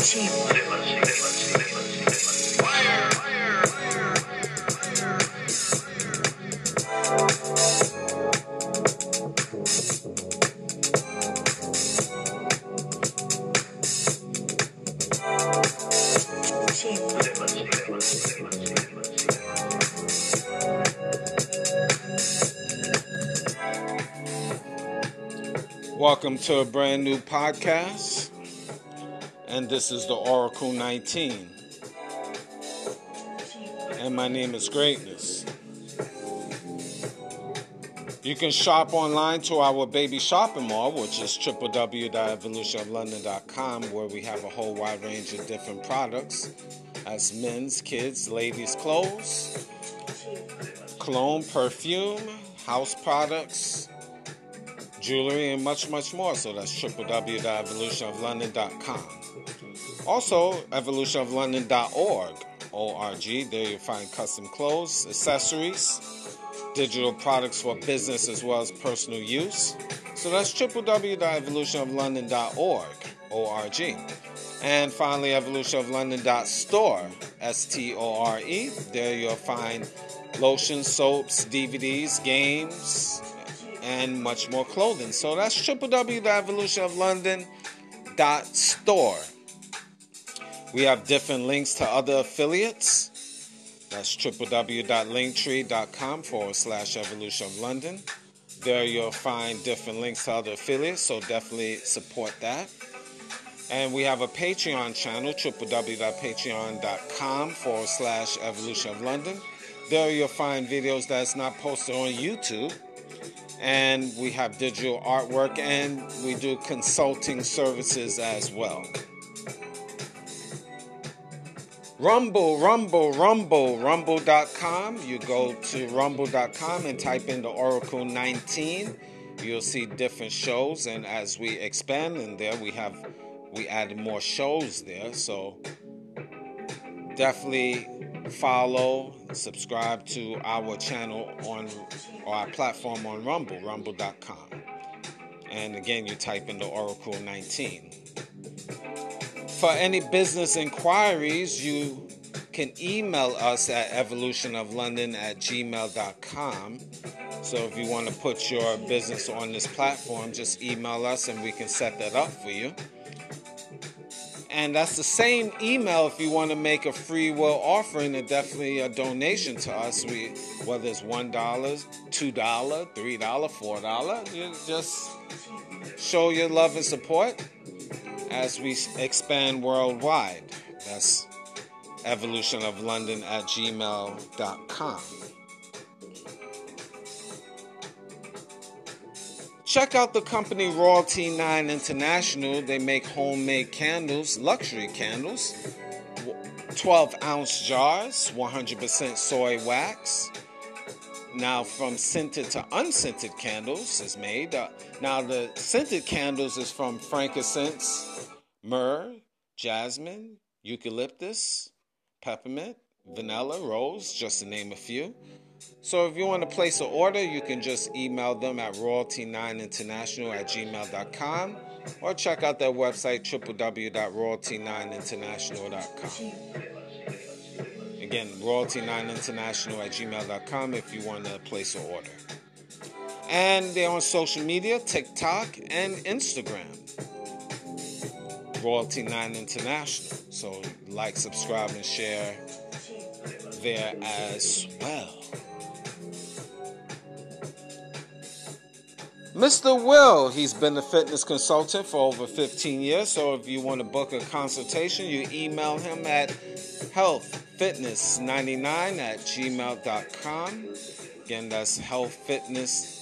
Cheers. Welcome to a brand new podcast, and this is the Oracle 19. And my name is Greatness. You can shop online to our baby shopping mall, which is www.evolutionoflondon.com, where we have a whole wide range of different products as men's, kids, ladies' clothes, cologne, perfume, house products jewelry, and much, much more. So that's www.evolutionoflondon.com. Also, evolutionoflondon.org, O-R-G. There you'll find custom clothes, accessories, digital products for business as well as personal use. So that's www.evolutionoflondon.org, O-R-G. And finally, evolutionoflondon.store, S-T-O-R-E. There you'll find lotions, soaps, DVDs, games, and much more clothing. So that's www.evolutionoflondon.store. We have different links to other affiliates. That's www.linktree.com forward slash evolution of London. There you'll find different links to other affiliates, so definitely support that. And we have a Patreon channel, www.patreon.com forward slash evolution of London. There you'll find videos that's not posted on YouTube and we have digital artwork and we do consulting services as well. Rumble, Rumble, Rumble, Rumble.com. You go to Rumble.com and type in the Oracle 19. You'll see different shows, and as we expand in there, we have we added more shows there. So definitely follow, subscribe to our channel on or our platform on Rumble, rumble.com. And again, you type in the Oracle 19. For any business inquiries, you can email us at evolutionoflondon at gmail.com. So if you want to put your business on this platform, just email us and we can set that up for you. And that's the same email if you want to make a free will offering and definitely a donation to us. We whether it's one dollar, two dollar, three dollar, four dollar, just show your love and support as we expand worldwide. That's evolutionoflondon at gmail.com. Check out the company Royalty 9 International. They make homemade candles, luxury candles, 12 ounce jars, 100% soy wax. Now, from scented to unscented candles is made. Uh, now, the scented candles is from frankincense, myrrh, jasmine, eucalyptus, peppermint, vanilla, rose, just to name a few. So if you want to place an order, you can just email them at royalty9international at gmail.com or check out their website, www.royalty9international.com. Again, royalty9international at gmail.com if you want to place an order. And they're on social media, TikTok and Instagram. Royalty 9 International. So like, subscribe, and share there as well. Mr. Will, he's been a fitness consultant for over 15 years. So if you want to book a consultation, you email him at healthfitness99 at gmail.com. Again, that's healthfitness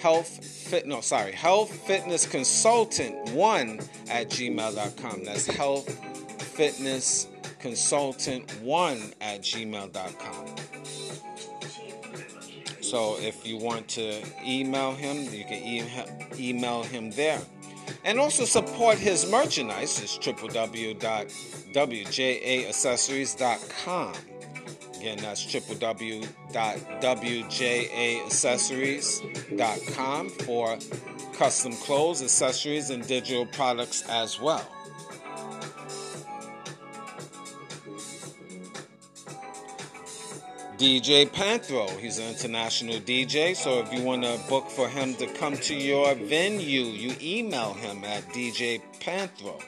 health fit no sorry health fitness consultant one at gmail.com that's health fitness consultant one at gmail.com so if you want to email him, you can e- email him there. And also support his merchandise. It's www.wjaaccessories.com. Again, that's www.wjaaccessories.com for custom clothes, accessories, and digital products as well. DJ Panthro. He's an international DJ. So if you want to book for him to come to your venue, you email him at djpanthro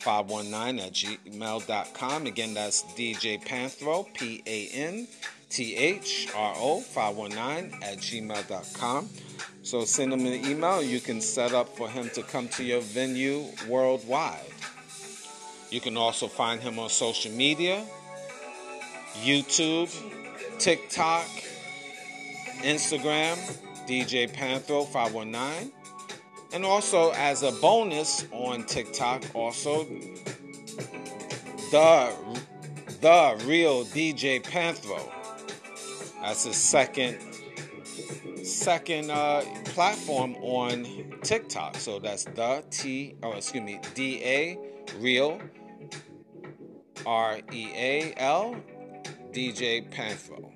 519 at gmail.com. Again, that's DJ Panthro, P A N T H R O 519 at gmail.com. So send him an email. You can set up for him to come to your venue worldwide. You can also find him on social media YouTube, TikTok, Instagram, DJ Panthro 519. And also as a bonus on TikTok, also the the real DJ Panthro. That's his second second uh, platform on TikTok. So that's the T or excuse me, D A real R E A L DJ Panthro.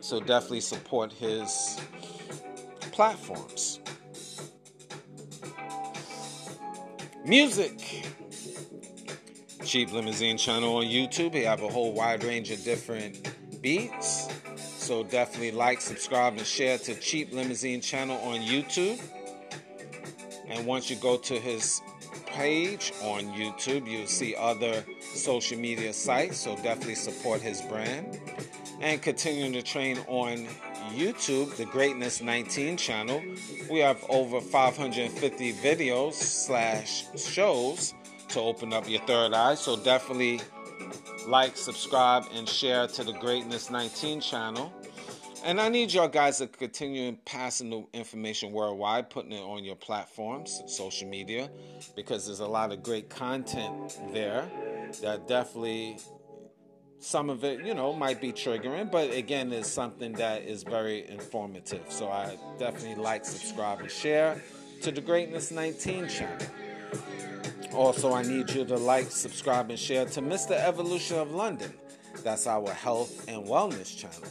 So definitely support his platforms. Music. Cheap Limousine channel on YouTube. They have a whole wide range of different beats. So definitely like, subscribe, and share to Cheap Limousine channel on YouTube. And once you go to his page on YouTube. You'll see other social media sites, so definitely support his brand. And continuing to train on YouTube, the Greatness 19 channel. We have over 550 videos slash shows to open up your third eye. So definitely like, subscribe, and share to the Greatness 19 channel. And I need y'all guys to continue passing the information worldwide, putting it on your platforms, social media, because there's a lot of great content there that definitely some of it, you know, might be triggering, but again, is something that is very informative. So I definitely like, subscribe, and share to the Greatness 19 channel. Also, I need you to like, subscribe, and share to Mr. Evolution of London. That's our health and wellness channel.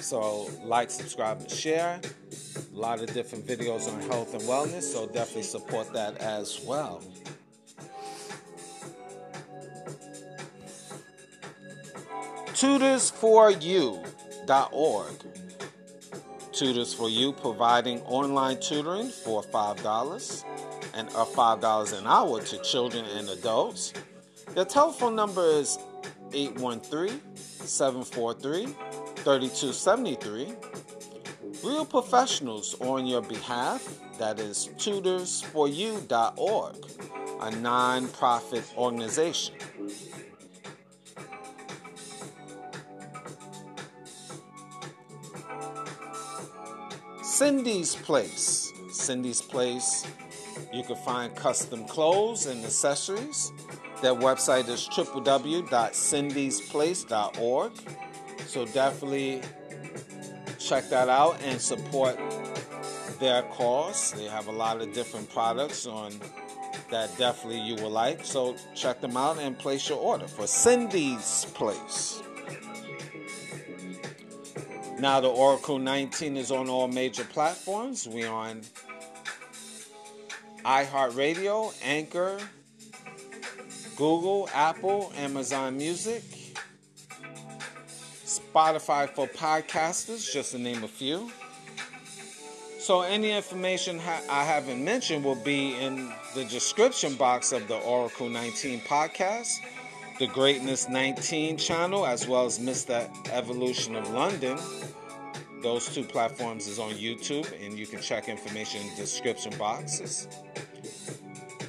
So, like, subscribe, and share. A lot of different videos on health and wellness, so definitely support that as well. tutorsforyou.org. Tutors for You providing online tutoring for $5 and uh, $5 an hour to children and adults. Their telephone number is 813 743 3273. Real professionals on your behalf. That is tutorsforyou.org, a non profit organization. Cindy's Place. Cindy's Place, you can find custom clothes and accessories. Their website is www.cindysplace.org. So definitely check that out and support their cause. They have a lot of different products on that definitely you will like. So check them out and place your order for Cindy's Place. Now the Oracle 19 is on all major platforms. We on iHeartRadio, Anchor, Google, Apple, Amazon Music, Spotify for podcasters, just to name a few. So any information ha- I haven't mentioned will be in the description box of the Oracle 19 podcast, the Greatness 19 channel, as well as Mr. Evolution of London those two platforms is on YouTube, and you can check information in the description boxes.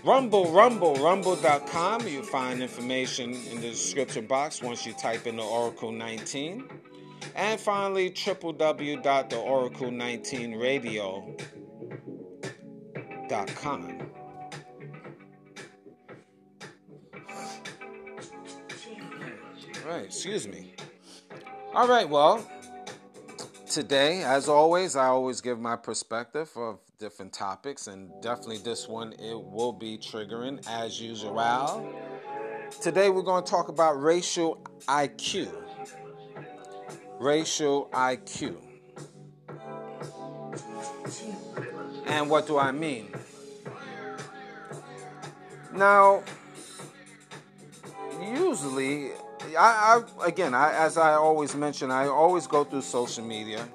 Rumble, Rumble, Rumble.com. You find information in the description box once you type in the Oracle 19. And finally, www.oracle19radio.com. Right, excuse me. All right, well, today, as always, I always give my perspective of different topics, and definitely this one it will be triggering as usual. Today we're going to talk about racial IQ. Racial IQ. And what do I mean? Now, usually, I, I again, I, as I always mention, I always go through social media,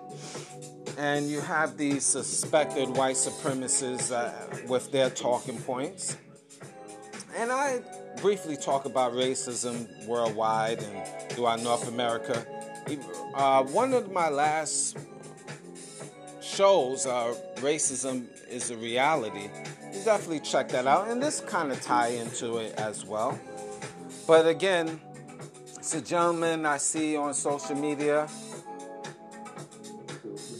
and you have these suspected white supremacists uh, with their talking points, and I briefly talk about racism worldwide and throughout North America. Uh, one of my last shows, uh, Racism is a Reality, you definitely check that out. And this kind of tie into it as well. But again, it's a gentleman I see on social media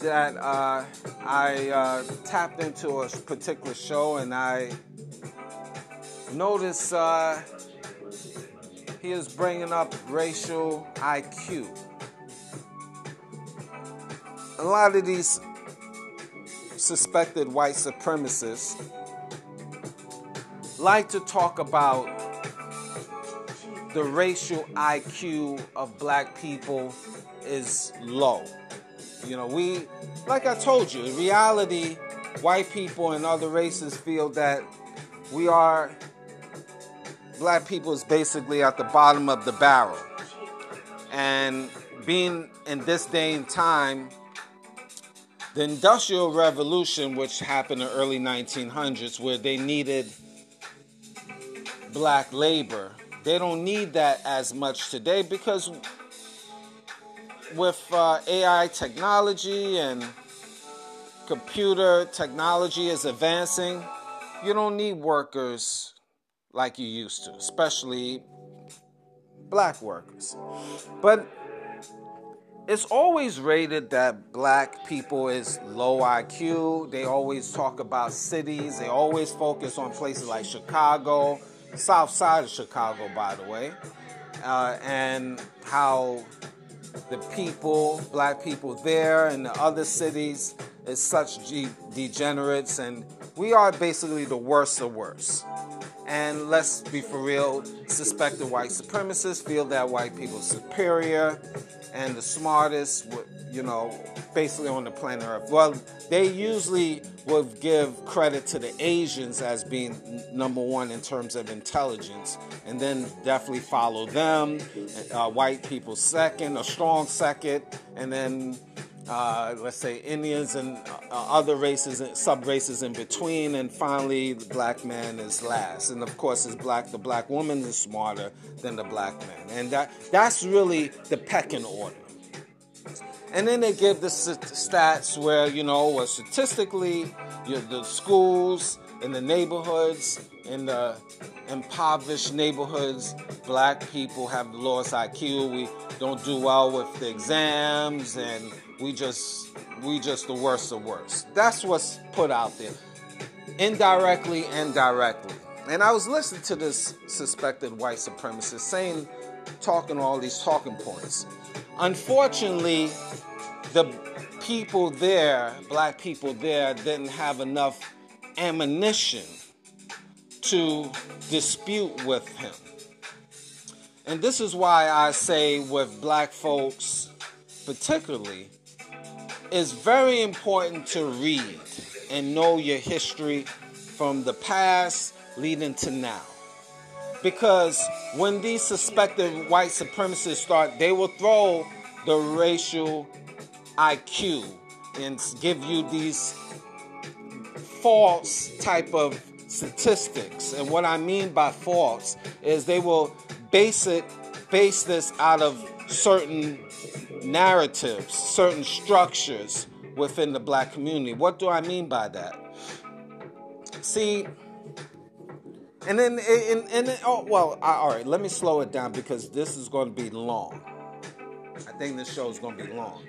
that uh, I uh, tapped into a particular show and I noticed uh, he is bringing up racial IQ. A lot of these suspected white supremacists like to talk about the racial IQ of black people is low. You know, we, like I told you, in reality, white people and other races feel that we are, black people is basically at the bottom of the barrel. And being in this day and time, the Industrial Revolution, which happened in the early 1900s, where they needed black labor, they don't need that as much today because with uh, AI technology and computer technology is advancing, you don't need workers like you used to, especially black workers. But it's always rated that black people is low IQ. They always talk about cities. They always focus on places like Chicago, south side of Chicago, by the way, uh, and how the people, black people there and the other cities, is such de- degenerates, and we are basically the worst of worst. And let's be for real, suspected white supremacists feel that white people are superior and the smartest, you know, basically on the planet Earth. Well, they usually would give credit to the Asians as being number one in terms of intelligence, and then definitely follow them. Uh, white people second, a strong second, and then uh, let's say Indians and uh, other races, and sub races in between, and finally the black man is last. And of course, is black. The black woman is smarter than the black man, and that that's really the pecking order. And then they give the stats where you know, statistically, the schools in the neighborhoods in the impoverished neighborhoods, black people have the lowest IQ. We don't do well with the exams, and we just we just the worst of worst. That's what's put out there, indirectly and directly. And I was listening to this suspected white supremacist saying, talking all these talking points. Unfortunately, the people there, black people there, didn't have enough ammunition to dispute with him. And this is why I say, with black folks particularly, it's very important to read and know your history from the past leading to now. Because when these suspected white supremacists start, they will throw the racial IQ and give you these false type of statistics. And what I mean by false is they will base it base this out of certain narratives, certain structures within the black community. What do I mean by that? See, and then, and, and, oh, well, all right, let me slow it down because this is going to be long. I think this show is going to be long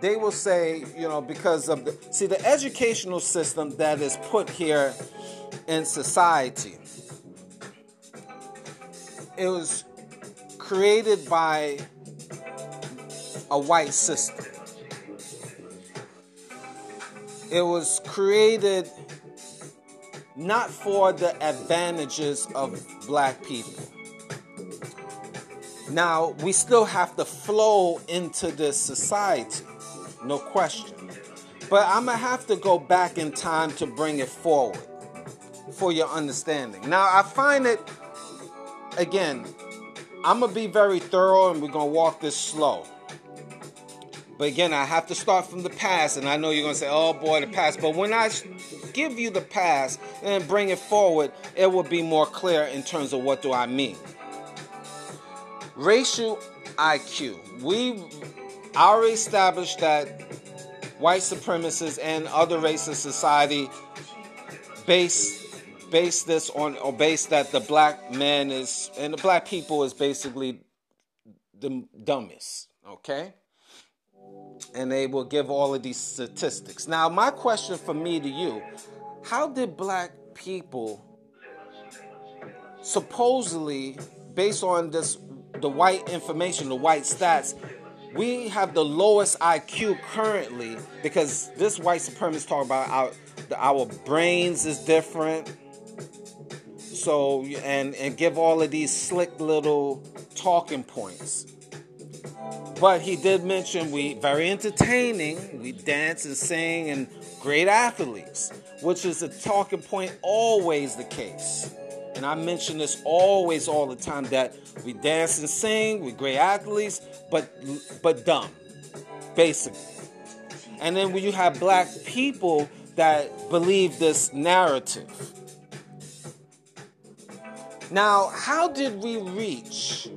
they will say, you know, because of the see the educational system that is put here in society. It was created by a white system. It was created not for the advantages of black people. Now, we still have to flow into this society, no question. But I'm going to have to go back in time to bring it forward for your understanding. Now, I find it, again, I'm going to be very thorough and we're going to walk this slow. But again, I have to start from the past, and I know you're to say, oh boy, the past. But when I give you the past and bring it forward, it will be more clear in terms of what do I mean. Racial IQ. We already established that white supremacists and other racist society base base this on or base that the black man is and the black people is basically the dumbest okay and they will give all of these statistics now my question for me to you how did black people supposedly based on this the white information the white stats we have the lowest IQ currently because this white supremacist talk about our our brains is different. So and and give all of these slick little talking points. But he did mention we very entertaining. We dance and sing and great athletes, which is a talking point always the case. And I mention this always all the time that we dance and sing, we great athletes, but but dumb, basically. And then when you have black people that believe this narrative. Now, how did we reach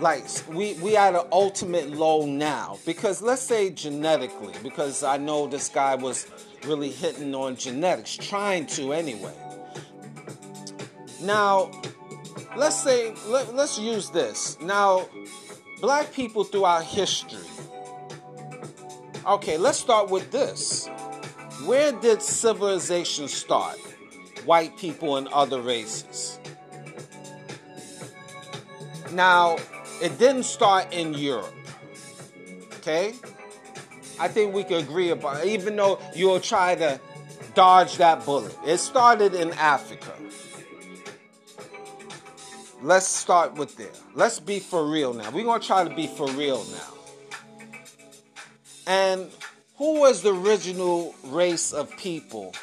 like we we at an ultimate low now? Because let's say genetically, because I know this guy was really hitting on genetics, trying to anyway. Now, let's say let, let's use this. Now, black people throughout history. Okay, let's start with this. Where did civilization start? White people and other races. Now, it didn't start in Europe. Okay? I think we can agree about it, even though you'll try to dodge that bullet. It started in Africa. Let's start with there. Let's be for real now. We're going to try to be for real now. And who was the original race of people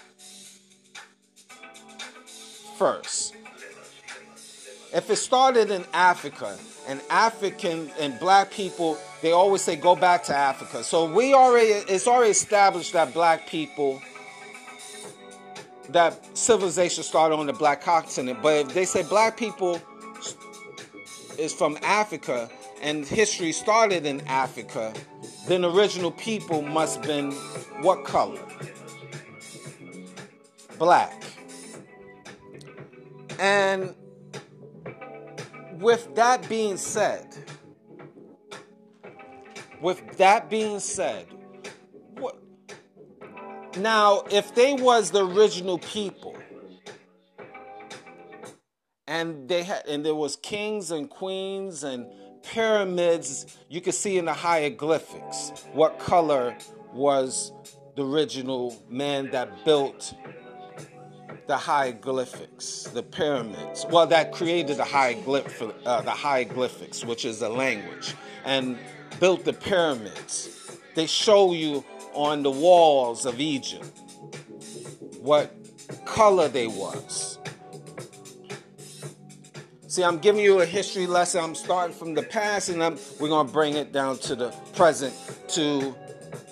first? If it started in Africa, and African and black people, they always say go back to Africa. So we already it's already established that black people that civilization started on the black continent. But if they say black people is from Africa and history started in Africa, then original people must have been what color? Black. And with that being said, with that being said, what, now if they was the original people, and they had and there was kings and queens and pyramids you could see in the hieroglyphics what color was the original man that built the hieroglyphics the pyramids well that created the hieroglyph uh, the hieroglyphics which is a language and built the pyramids they show you on the walls of egypt what color they was See, I'm giving you a history lesson. I'm starting from the past and I'm, we're going to bring it down to the present to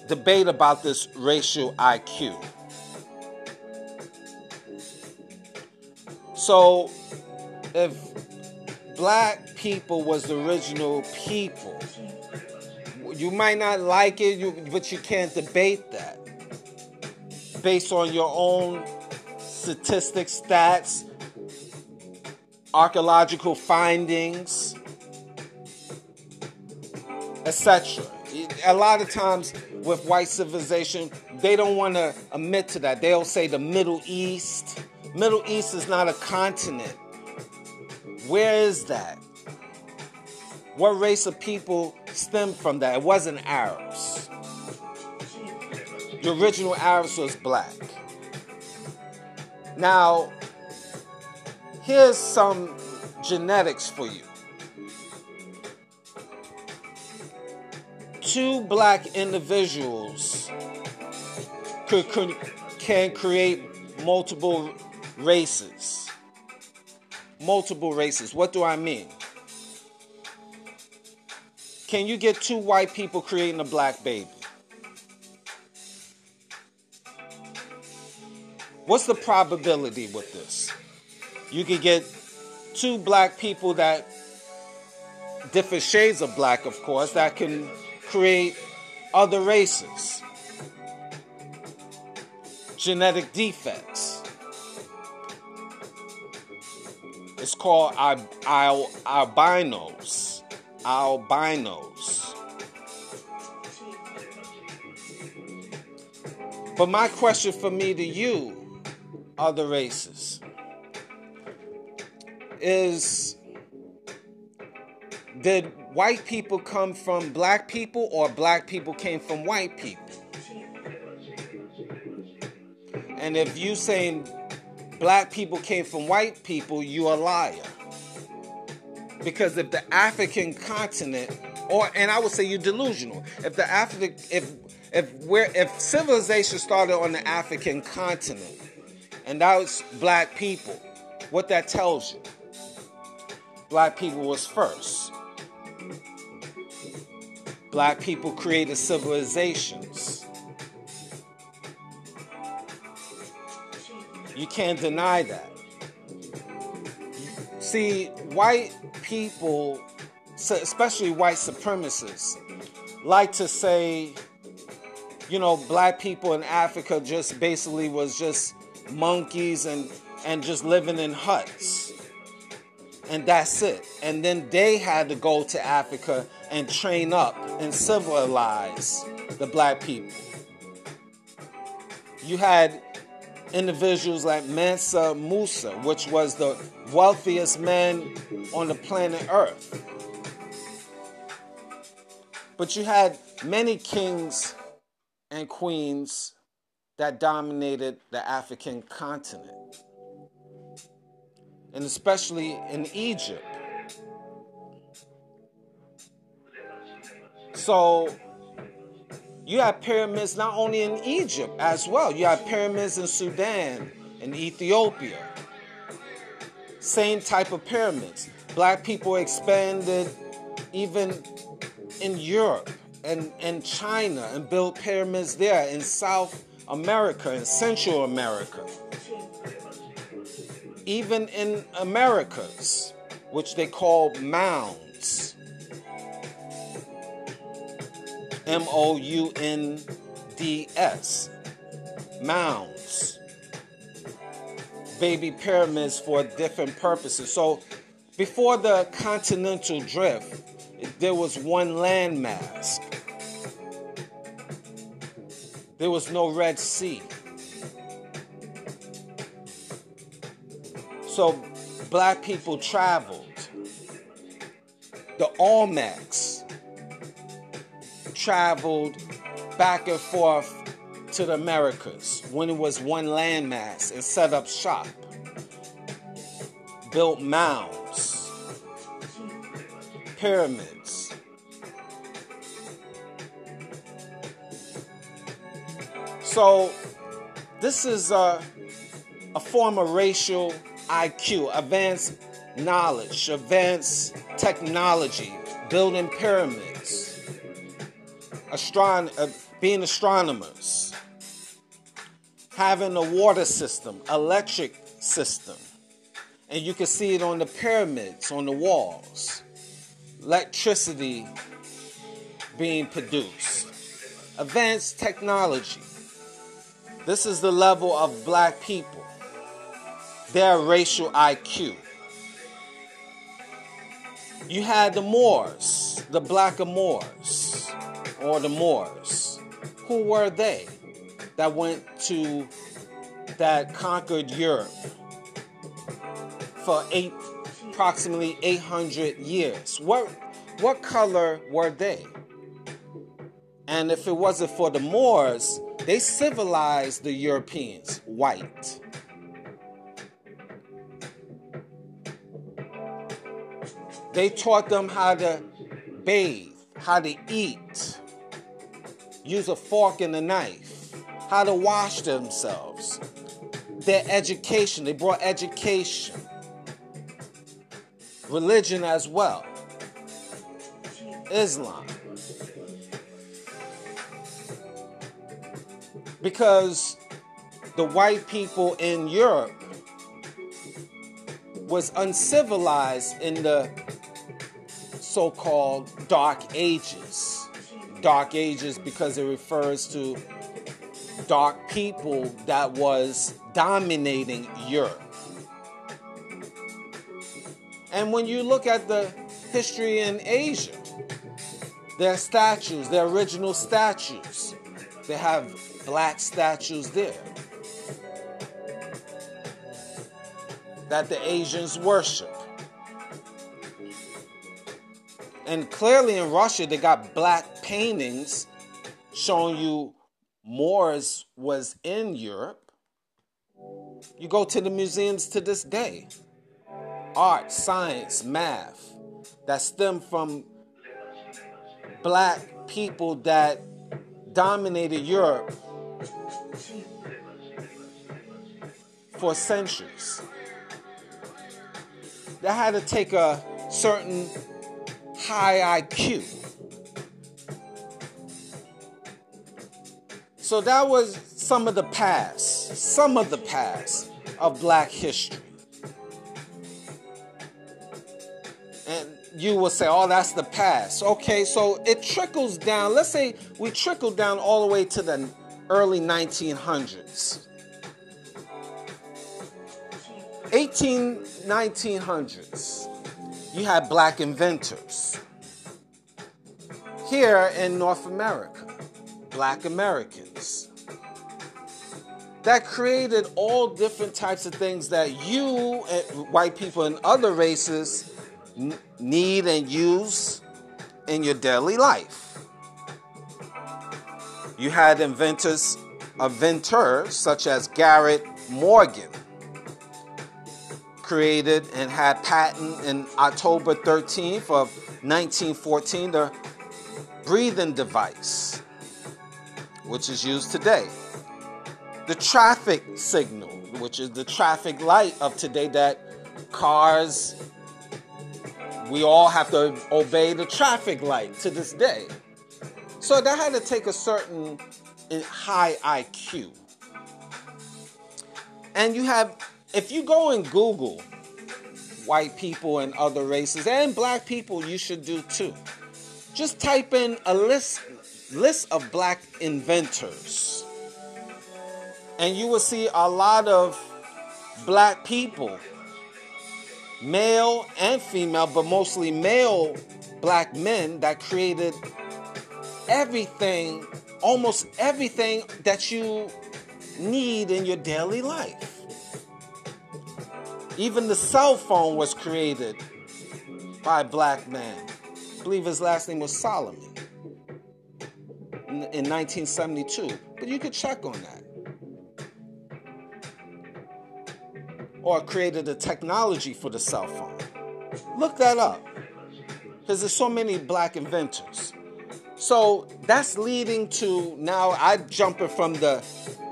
debate about this racial IQ. So, if black people was the original people, you might not like it, you, but you can't debate that based on your own statistics, stats, archaeological findings, etc. A lot of times with white civilization, they don't want to admit to that. They'll say the Middle East. Middle East is not a continent. Where is that? What race of people stemmed from that? It wasn't Arabs. The original Arabs was black. Now, here's some genetics for you. Two black individuals could, could, can create multiple races. Multiple races. What do I mean? Can you get two white people creating a black baby? What's the probability with this? You could get two black people that different shades of black, of course, that can create other races, genetic defects. It's called al- al- albinos. Albinos. But my question for me to you other races is did white people come from black people or black people came from white people? And if you saying black people came from white people, you a liar. Because if the African continent, or and I would say you're delusional. If the African, if if where if civilization started on the African continent, and that was black people. What that tells you, black people was first. Black people created civilizations. You can't deny that. See, white people, especially white supremacists, like to say, you know, black people in Africa just basically was just monkeys and and just living in huts. And that's it. And then they had to go to Africa and train up and civilize the black people. You had individuals like Mansa Musa, which was the wealthiest man on the planet Earth. But you had many kings and queens that dominated the African continent, and especially in Egypt. So, you have pyramids not only in Egypt as well, you have pyramids in Sudan and Ethiopia. Same type of pyramids. Black people expanded even in Europe and, and China and built pyramids there in South America and Central America, even in Americas, which they call mounds. M O U N D S. Mounds. Baby pyramids for different purposes. So before the continental drift, there was one landmass there was no Red Sea. So black people traveled. The Olmecs traveled back and forth to the Americas when it was one landmass and set up shop. Built mounds, pyramids So, this is a, a form of racial IQ, advanced knowledge, advanced technology, building pyramids, astron- uh, being astronomers, having a water system, electric system. And you can see it on the pyramids, on the walls. Electricity being produced. Advanced technology. This is the level of black people, their racial IQ. You had the Moors, the black Moors, or the Moors. Who were they that went to, that conquered Europe for eight, approximately 800 years? What, what color were they? And if it wasn't for the Moors, they civilized the Europeans, white. They taught them how to bathe, how to eat, use a fork and a knife, how to wash themselves. Their education, they brought education, religion as well, Islam. Because the white people in Europe was uncivilized in the so called Dark Ages. Dark Ages because it refers to dark people that was dominating Europe. And when you look at the history in Asia, their statues, their original statues, they have black statues there that the Asians worship. And clearly in Russia, they got black paintings showing you Moors was in Europe. You go to the museums to this day art, science, math that stem from black people that dominated Europe for centuries. They had to take a certain high IQ. So that was some of the past, some of the past of black history. And you will say, oh, that's the past. Okay, so it trickles down. Let's say we trickle down all the way to the early 1900s. 18, 1900s you had black inventors. Here in North America, black Americans. That created all different types of things that you, white people, and other races need and use in your daily life. You had inventors, inventors such as Garrett Morgan, created and had patent in October 13th of 1914 the breathing device which is used today. The traffic signal which is the traffic light of today that cars we all have to obey the traffic light to this day. So that had to take a certain eh, high IQ and you have if you go and Google white people and other races and black people, you should do too. Just type in a list list of black inventors. And you will see a lot of black people, male and female, but mostly male black men that created everything, almost everything that you need in your daily life. Even the cell phone was created by black man. I believe his last name was Solomon in, 1972. But you could check on that. Or created the technology for the cell phone. Look that up. Because there's so many black inventors. So that's leading to now I jumping from the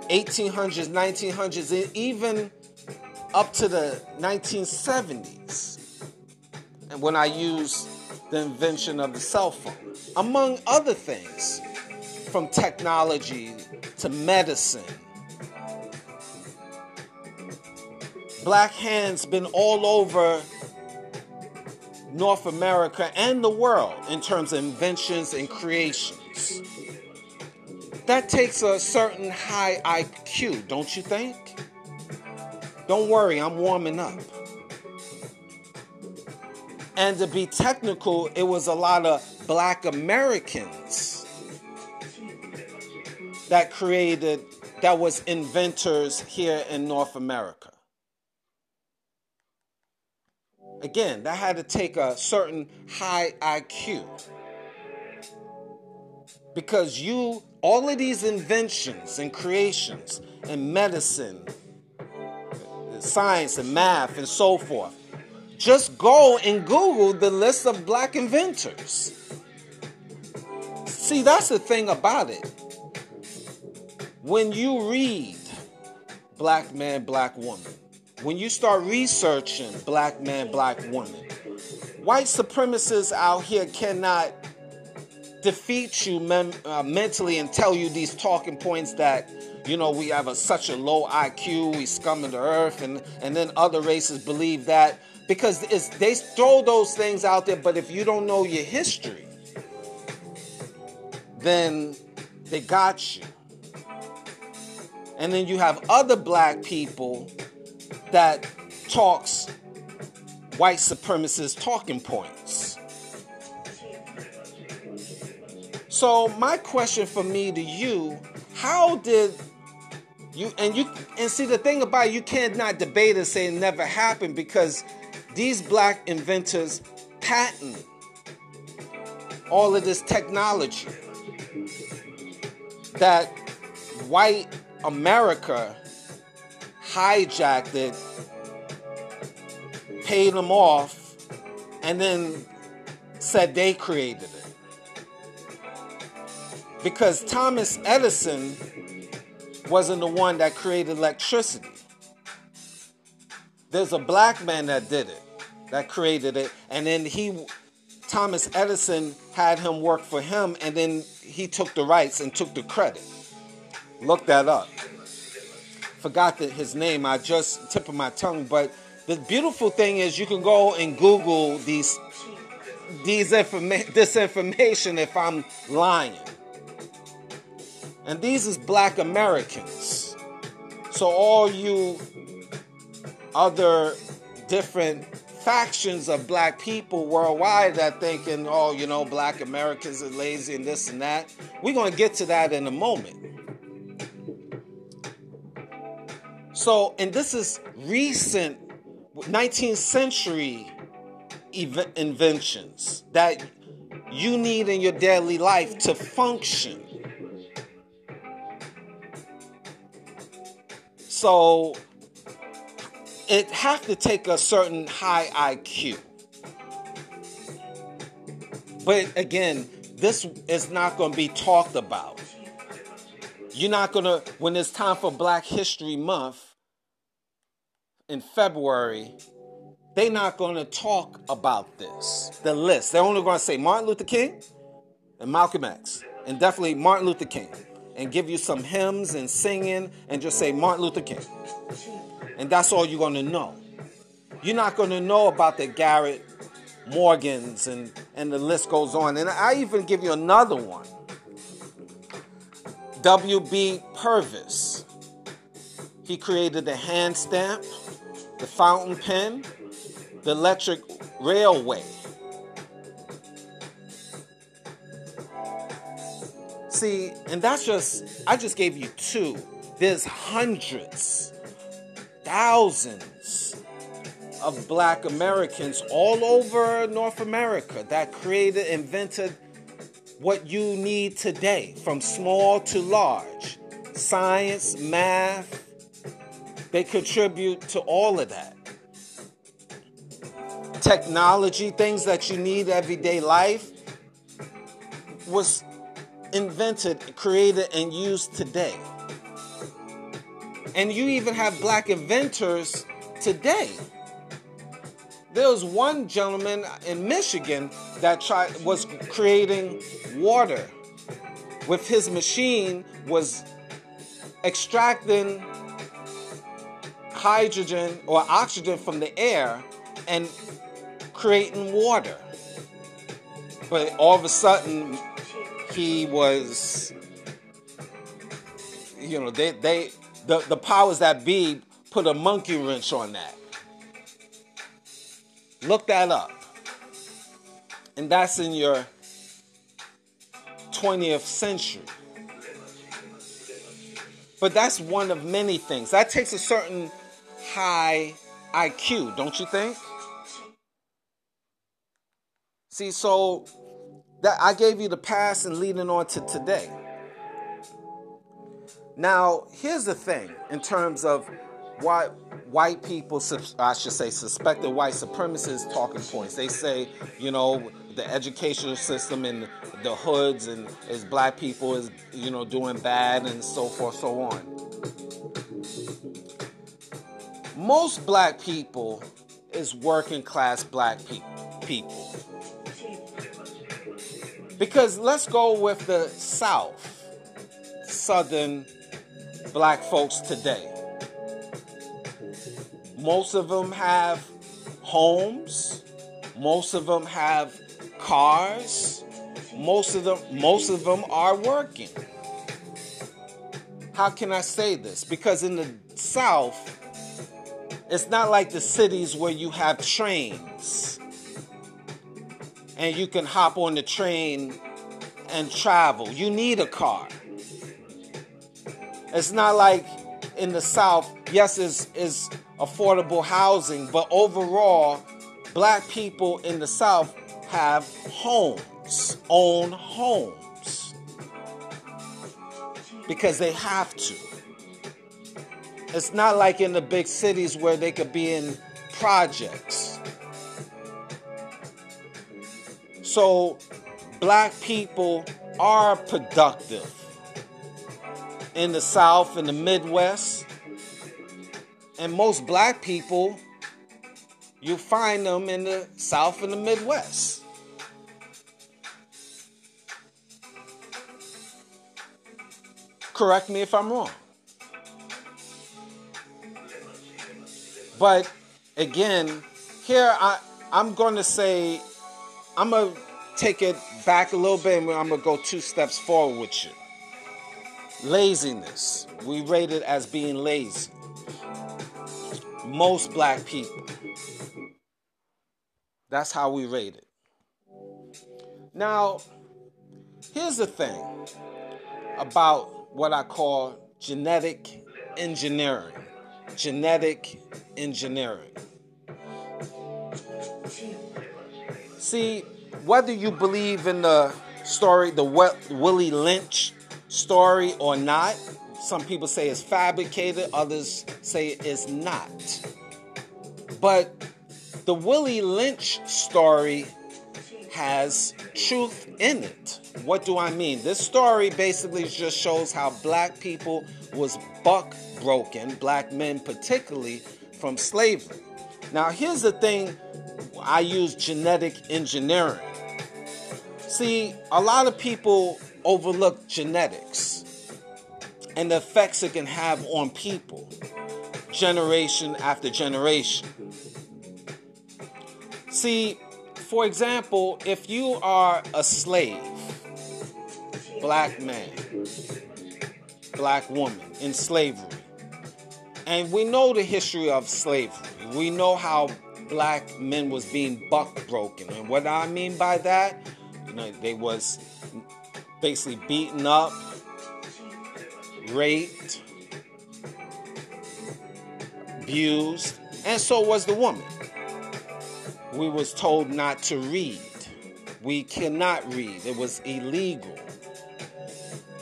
1800s, 1900s, even up to the 1970s, and when I used the invention of the cell phone, among other things, from technology to medicine. Black hands been all over North America and the world in terms of inventions and creations. That takes a certain high IQ, don't you think? Don't worry, I'm warming up. And to be technical, it was a lot of black Americans that created, that was inventors here in North America. Again, that had to take a certain high IQ. Because you, all of these inventions and creations and medicine science and math and so forth. Just go and Google the list of black inventors. See, that's the thing about it. When you read Black Man, Black Woman, when you start researching Black Man, Black Woman, white supremacists out here cannot defeat you uh, mentally and tell you these talking points that you know we have a, such a low IQ, we scum of the earth, and and then other races believe that because they throw those things out there. But if you don't know your history, then they got you. And then you have other black people that talks white supremacist talking points. So my question for me to you, how did you and you and see the thing about it, you cannot debate and say it never happened because these black inventors patent all of this technology that white America hijacked it, paid them off, and then said they created it. Because Thomas Edison wasn't the one that created electricity. There's a black man that did it, that created it, and then he, Thomas Edison, had him work for him, and then he took the rights and took the credit. Look that up. Forgot that his name. I just tip of my tongue. But the beautiful thing is, you can go and Google these these informa- this information if I'm lying. And these is Black Americans. So all you other different factions of black people worldwide that thinking, oh, you know, black Americans are lazy and this and that. We're going to get to that in a moment. So, and this is recent 19th century ev- inventions that you need in your daily life to function. So, it have to take a certain high IQ. But again, this is not going to be talked about. You're not going to, when it's time for Black History Month, in February, they're not going to talk about this, the list. They're only going to say Martin Luther King and Malcolm X, and definitely Martin Luther King, and give you some hymns and singing, and just say Martin Luther King. And that's all you're going to know. You're not going to know about the Garrett Morgans, and, and the list goes on. And I even give you another one W.B. Purvis. He created the hand stamp the fountain pen, the electric railway. See, and that's just, I just gave you two. There's hundreds, thousands of black Americans all over North America that created, invented what you need today, from small to large science, math, they contribute to all of that. Technology, things that you need everyday life, was invented, created, and used today. And you even have black inventors today. There was one gentleman in Michigan that tried was creating water with his machine was extracting hydrogen or oxygen from the air and creating water. But all of a sudden, he was, you know, they, they the, the powers that be put a monkey wrench on that. Look that up. And that's in your 20th century. But that's one of many things. That takes a certain high IQ, don't you think? See, so that I gave you the past and leading on to today. Now, here's the thing in terms of why white people, I should say, suspected white supremacists talking points. They say, you know, the educational system in the hoods and as black people is, you know, doing bad and so forth, so on. Most black people is working class black pe- people. Because let's go with the South, Southern black folks today. Most of them have homes. Most of them have cars. Most of them most of them are working. How can I say this? Because in the South, it's not like the cities where you have trains and you can hop on the train and travel. You need a car. It's not like in the South, yes, is is affordable housing, but overall, black people in the South have homes, own homes, because they have to. It's not like in the big cities where they could be in projects. So, black people are productive in the South, in the Midwest, and most black people, you find them in the South and the Midwest. Correct me if I'm wrong. But again, here I, I'm going to say, I'm going to take it back a little bit and I'm going to go two steps forward with you. Laziness. We rate it as being lazy most black people. That's how we rate it. Now, here's the thing about what I call genetic engineering. Genetic engineering. See, whether you believe in the story, the Willie Lynch story or not, some people say it's fabricated, others say it's not. But the Willie Lynch story has truth in it. What do I mean? This story basically just shows how black people was buck broken, black men particularly, from slavery. Now, here's the thing I use genetic engineering. See, a lot of people overlook genetics and the effects it can have on people, generation after generation. See, for example, if you are a slave, black man, black woman in slavery, and we know the history of slavery, we know how black men was being buck broken, and what I mean by that, you know, they was basically beaten up, raped, abused, and so was the woman. We was told not to read. We cannot read. It was illegal.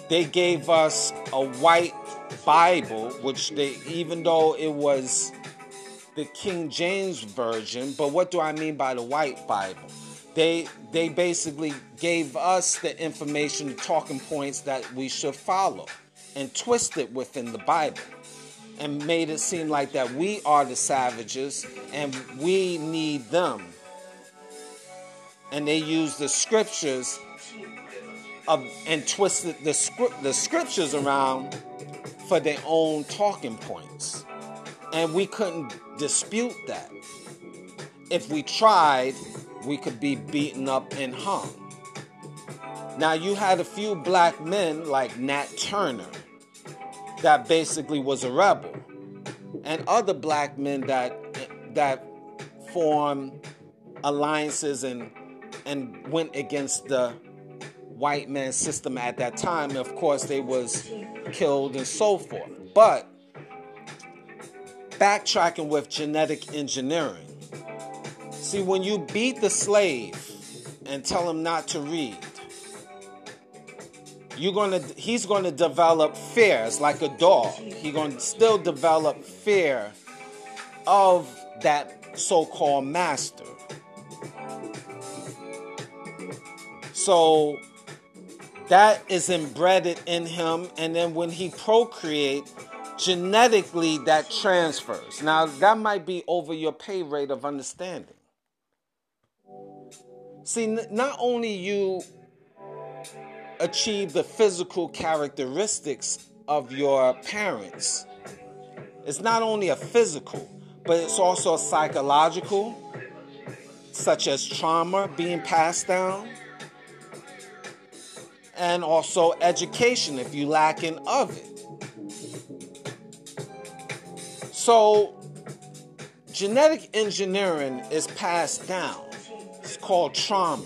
They gave us a white Bible, which they even though it was the King James version, but what do I mean by the white Bible? They they basically gave us the information, the talking points that we should follow and twisted within the Bible and made it seem like that we are the savages and we need them. And they used the scriptures of, and twisted the, script, the scriptures around for their own talking points. And we couldn't dispute that. If we tried, we could be beaten up and hung. Now, you had a few black men like Nat Turner that basically was a rebel, and other black men that that formed alliances and and went against the white man system at that time. Of course, they was killed and so forth. But backtracking with genetic engineering. See, when you beat the slave and tell him not to read, you're gonna he's gonna develop fear. It's like a dog. He's gonna still develop fear of that so-called master. So that is embedded in him, and then when he procreate, genetically that transfers. Now that might be over your pay rate of understanding. See, not only you achieve the physical characteristics of your parents. It's not only a physical, but it's also a psychological, such as trauma being passed down, and also education if you lack in of it. So, genetic engineering is passed down. Called trauma.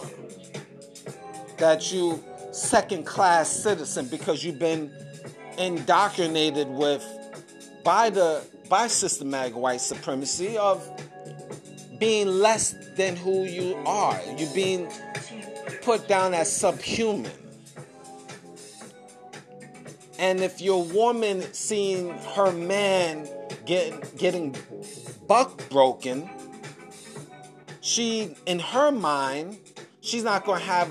That you second class citizen because you've been indoctrinated with by the by systematic white supremacy of being less than who you are. You're being put down as subhuman. And if your woman seeing her man get, getting buck broken, she in her mind, she's not gonna have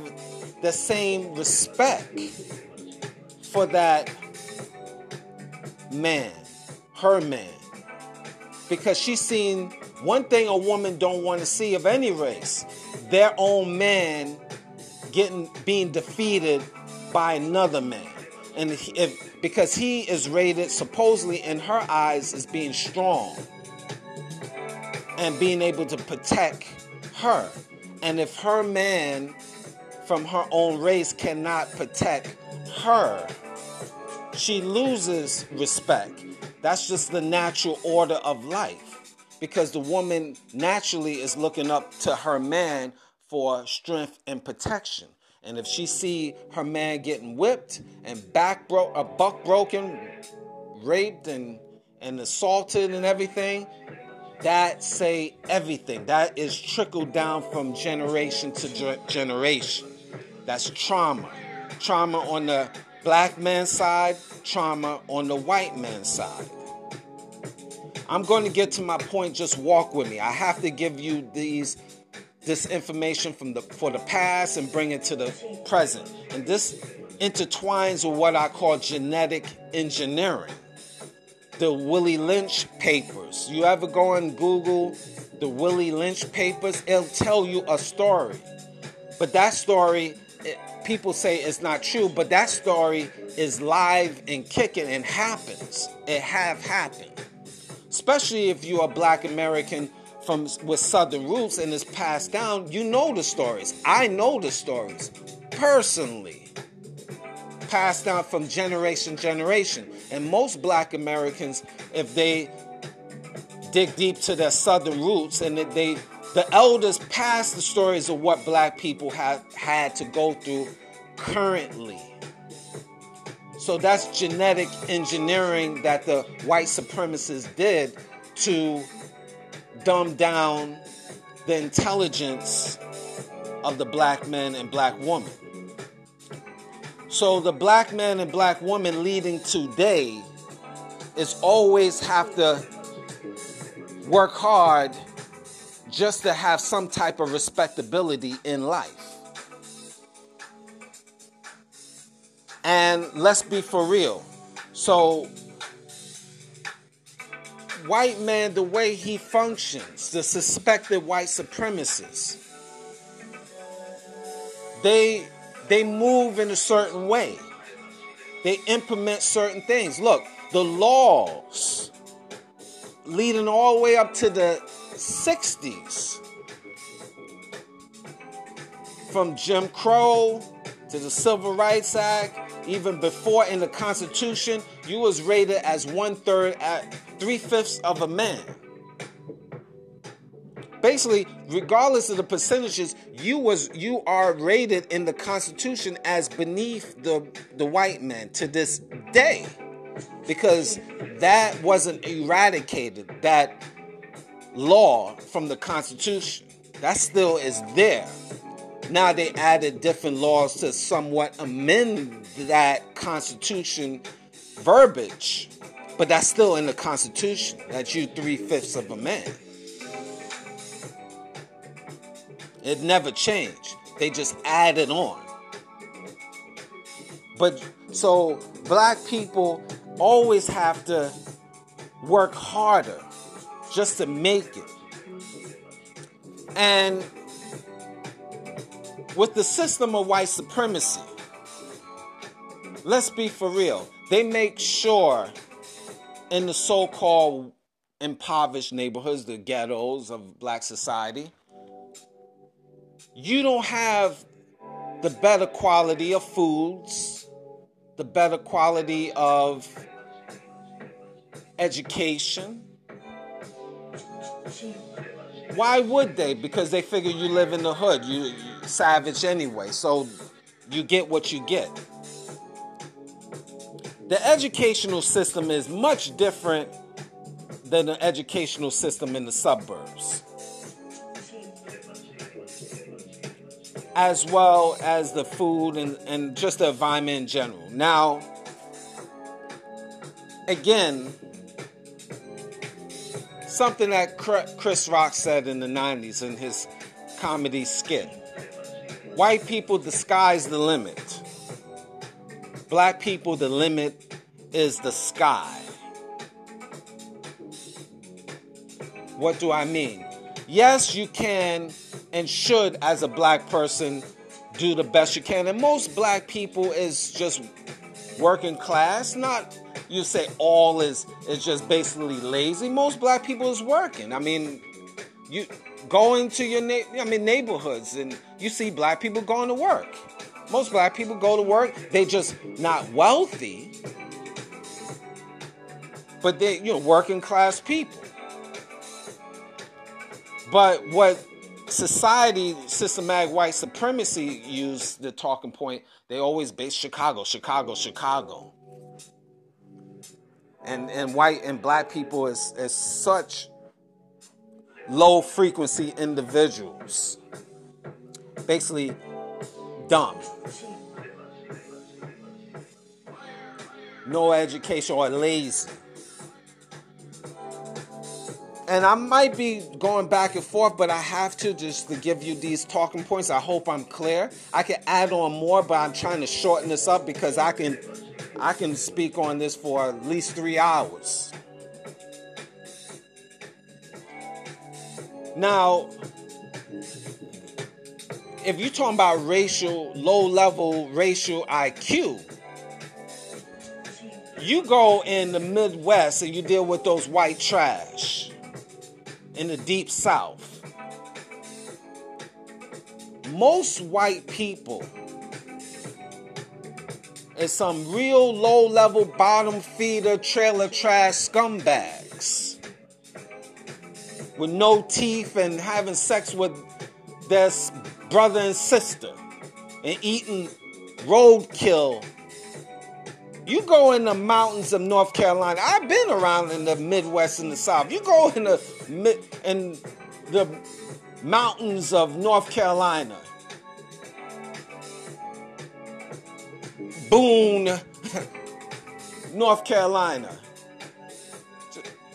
the same respect for that man, her man. Because she's seen one thing a woman don't want to see of any race, their own man getting being defeated by another man. And if because he is rated supposedly in her eyes as being strong and being able to protect her. And if her man from her own race cannot protect her, she loses respect. That's just the natural order of life because the woman naturally is looking up to her man for strength and protection. And if she see her man getting whipped and back broke, a buck broken, raped and and assaulted and everything, that say everything. That is trickled down from generation to generation. That's trauma. Trauma on the black man's side, trauma on the white man's side. I'm going to get to my point. Just walk with me. I have to give you these this information from the for the past and bring it to the present. And this intertwines with what I call genetic engineering. The Willie Lynch papers. You ever go and Google the Willie Lynch papers? It'll tell you a story. But that story eh, people say it's not true, but that story is live and kicking and happens. It have happened. Especially if you're a black American from with southern roots and it's passed down, you know the stories. I know the stories personally. Passed down from generation to generation. And most black Americans, if they dig deep to their southern roots and they the elders pass the stories of what black people have had to go through currently. So that's genetic engineering that the white supremacists did to dumb down the intelligence of the black man and black woman. So the black man and black woman leading today is always have to work hard just to have some type of respectability in life. And let's be for real. So, white man, the way he functions, the suspected white supremacists, they they move in a certain way. They implement certain things. Look, the laws leading all the way up to the 60s. From Jim Crow to the Civil Rights Act, even before in the Constitution, you was rated as one third at three fifths of a man. Basically, regardless of the percentages, you was you are rated in the Constitution as beneath the the white man to this day, because that wasn't eradicated. That law from the Constitution. That still is there. Now they added different laws to somewhat amend that Constitution verbiage, but that's still in the Constitution that you three fifths of a man. It never changed. They just added on. But so black people always have to work harder just to make it. And with the system of white supremacy, let's be for real. They make sure in the so called impoverished neighborhoods, the ghettos of black society, you don't have the better quality of foods, the better quality of education. Why would they? Because they figure you live in the hood, you, you savage anyway, so you get what you get. The educational system is much different than the educational system in the suburbs. As well as the food and, and just the environment in general. Now, again, something that Chris Rock said in the 90s in his comedy skit White people, the sky's the limit. Black people, the limit is the sky. What do I mean? Yes, you can and should, as a black person, do the best you can. And most black people is just working class, not you say all is is just basically lazy. Most black people is working. I mean, you going to your na- I mean neighborhoods and you see black people going to work. Most black people go to work. They just not wealthy, but they you know working class people. But what society, systematic white supremacy use the talking point, they always base Chicago, Chicago, Chicago. And and white and black people is, is such low frequency individuals. Basically, dumb. No education or lazy. And I might be going back and forth, but I have to just to give you these talking points. I hope I'm clear. I can add on more, but I'm trying to shorten this up because I can I can speak on this for at least three hours. Now, if you're talking about racial, low level racial IQ, you go in the Midwest and you deal with those white trash in the deep South. Most white people is some real low level bottom feeder trailer trash scumbags with no teeth and having sex with their brother and sister and eating roadkill. You go in the mountains of North Carolina. I've been around in the Midwest and the South. You go in the in the mountains of North Carolina. Boone, North Carolina.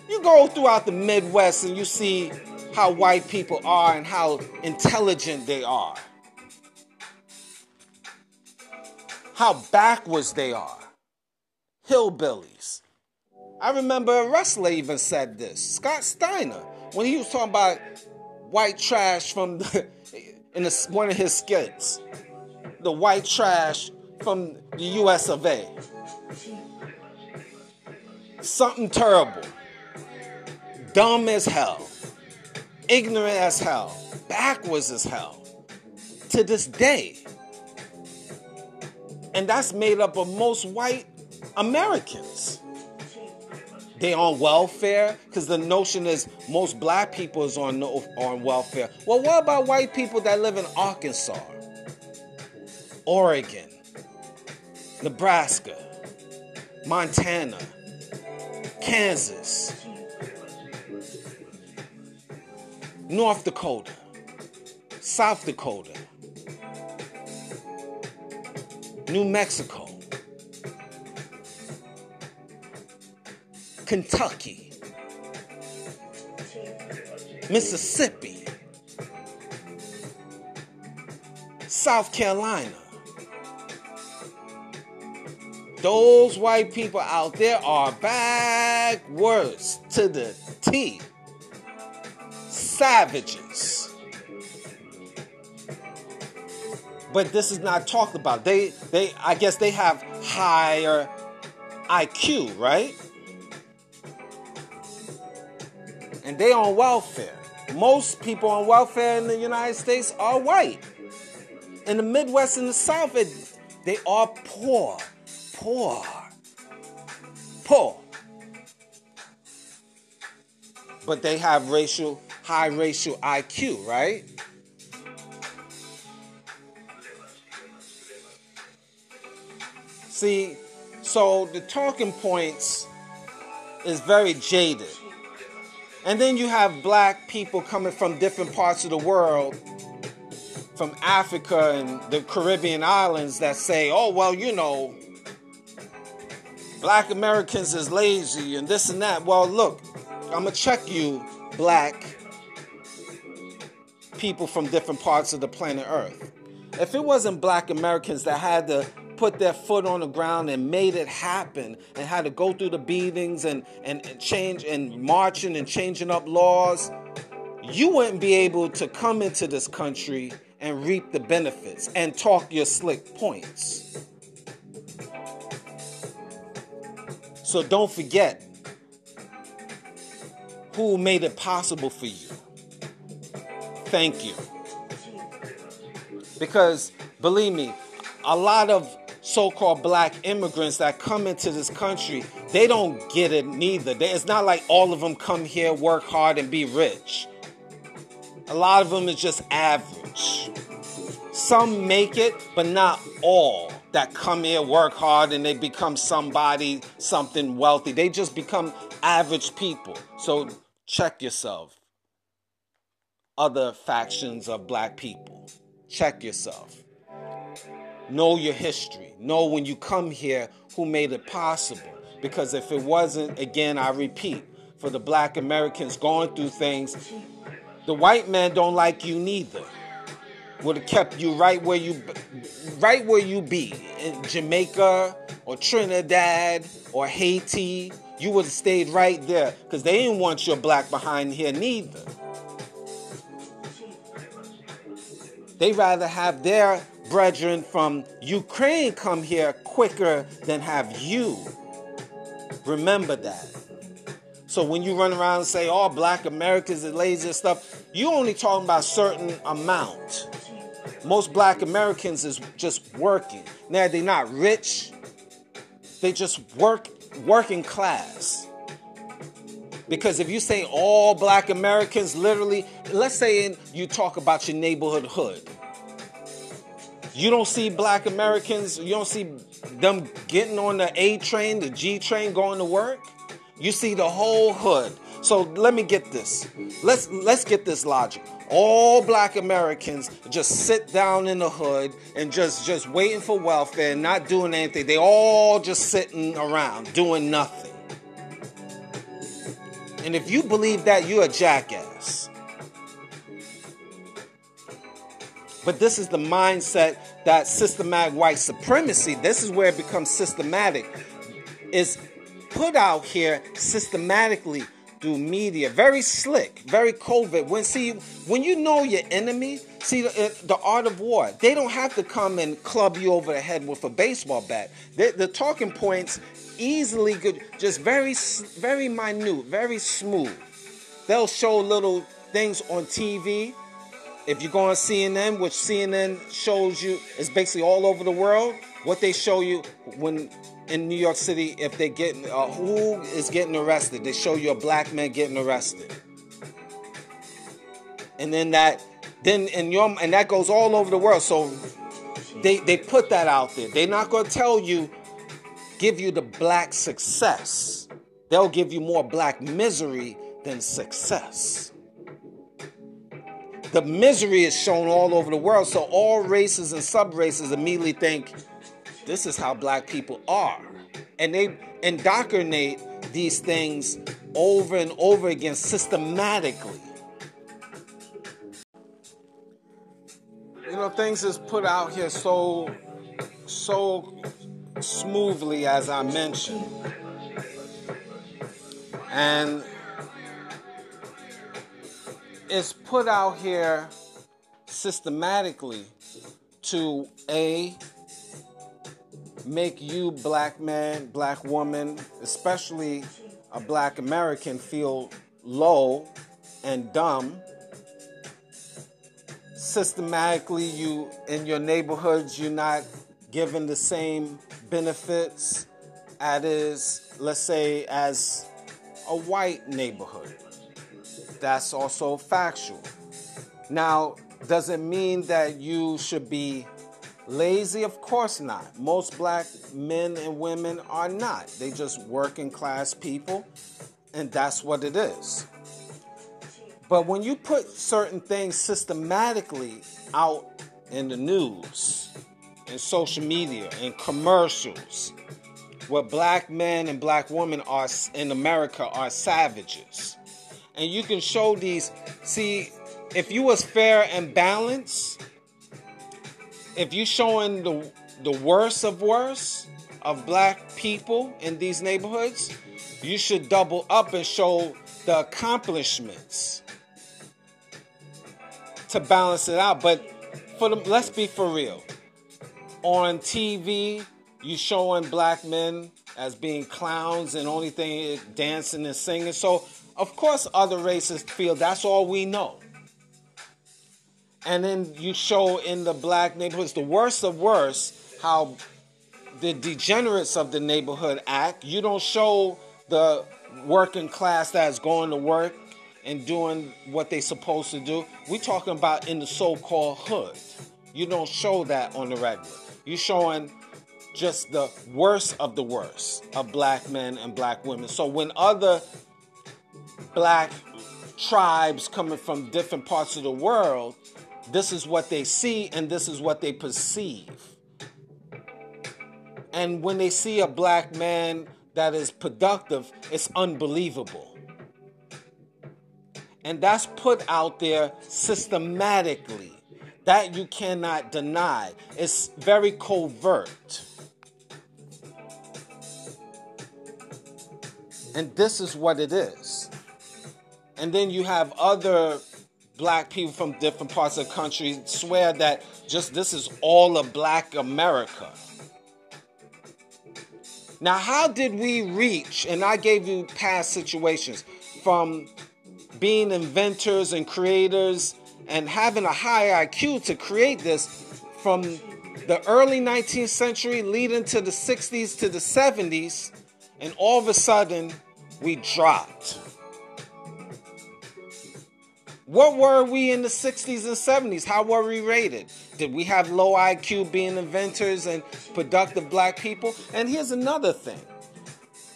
You go throughout the Midwest and you see how white people are and how intelligent they are, how backwards they are. Hillbillies. I remember a wrestler even said this, Scott Steiner, when he was talking about white trash from the, in the, one of his skits, the white trash from the US of A. Something terrible dumb as hell, ignorant as hell, backwards as hell to this day. And that's made up of most white Americans. They on welfare because the notion is most black people is on on welfare. Well, what about white people that live in Arkansas, Oregon, Nebraska, Montana, Kansas, North Dakota, South Dakota, New Mexico, Kentucky, Mississippi, South Carolina. Those white people out there are backwards to the T. Savages. But this is not talked about. They they I guess they have higher IQ, right? And they on welfare. Most people on welfare in the United States are white. In the Midwest and the South, it, they are poor poor. Poor. But they have racial, high racial IQ, right? See, so the talking points is very jaded. And then you have black people coming from different parts of the world, from Africa and the Caribbean islands, that say, oh, well, you know, black Americans is lazy and this and that. Well, look, I'm going to check you, black people from different parts of the planet Earth. If it wasn't black Americans that had to put their foot on the ground and made it happen and had to go through the beatings and, and, and change and marching and changing up laws, you wouldn't be able to come into this country and reap the benefits and talk your slick points. So don't forget who made it possible for you. Thank you. Because believe me, a lot of so called black immigrants that come into this country, they don't get it neither. It's not like all of them come here, work hard, and be rich. A lot of them is just average. Some make it, but not all that come here, work hard, and they become somebody, something wealthy. They just become average people. So check yourself. Other factions of black people. Check yourself. Know your history. Know when you come here who made it possible. Because if it wasn't, again, I repeat, for the black Americans going through things, the white man don't like you neither would have kept you right where you right where you be in Jamaica or Trinidad or Haiti. You would have stayed right there because they didn't want your black behind here neither. They rather have their brethren from Ukraine come here quicker than have you. Remember that. So when you run around and say all oh, black Americans are lazy and stuff, you only talking about certain amount most black Americans is just working. Now they're not rich. They just work working class. Because if you say all black Americans, literally, let's say in, you talk about your neighborhood hood. You don't see black Americans, you don't see them getting on the A train, the G train going to work. You see the whole hood. So let me get this. Let's let's get this logic all black Americans just sit down in the hood and just just waiting for welfare, not doing anything. They all just sitting around doing nothing. And if you believe that, you're a jackass. But this is the mindset that systematic white supremacy, this is where it becomes systematic, is put out here systematically through media. Very slick, very covert. When see when you know your enemy, see the, uh, the, art of war. They don't have to come and club you over the head with a baseball bat. They, the talking points easily good, just very very minute, very smooth. They'll show little things on TV. If you go on CNN, which CNN shows you is basically all over the world, what they show you when in New York City if they get uh, who is getting arrested. They show you a black man getting arrested, and then that then in your and that goes all over the world. So they they put that out there. They're not going to tell you give you the black success. They'll give you more black misery than success. The misery is shown all over the world, so all races and sub races immediately think this is how black people are. And they indoctrinate these things over and over again systematically. You know, things is put out here so so smoothly as I mentioned. And it's put out here systematically to a make you black man, black woman, especially a black American feel low and dumb. Systematically you in your neighborhoods you're not given the same benefits as let's say as a white neighborhood. That's also factual. Now, does it mean that you should be lazy? Of course not. Most black men and women are not. They just working class people, and that's what it is. But when you put certain things systematically out in the news, in social media, in commercials, where black men and black women are in America are savages. And you can show these, see, if you was fair and balanced, if you showing the the worst of worst of black people in these neighborhoods, you should double up and show the accomplishments to balance it out. But for the, let's be for real. On TV, you showing black men as being clowns and only thing dancing and singing. So of course other races feel that's all we know and then you show in the black neighborhoods the worst of worst how the degenerates of the neighborhood act. You don't show the working class that's going to work and doing what they're supposed to do. We're talking about in the so-called hood. You don't show that on the regular. You're showing just the worst of the worst of black men and black women. So when other black tribes coming from different parts of the world this is what they see and this is what they perceive. And when they see a black man that is productive, it's unbelievable. And that's put out there systematically. That you cannot deny. It's very covert. And this is what it is. And then you have other black people from different parts of the country swear that just this is all of black America. Now, how did we reach, and I gave you past situations, from being inventors and creators and having a high IQ to create this from the early 19th century leading to the 60s to the 70s, and all of a sudden we dropped. What were we in the 60s and 70s? How were we rated? Did we have low IQ being inventors and productive black people? And here's another thing.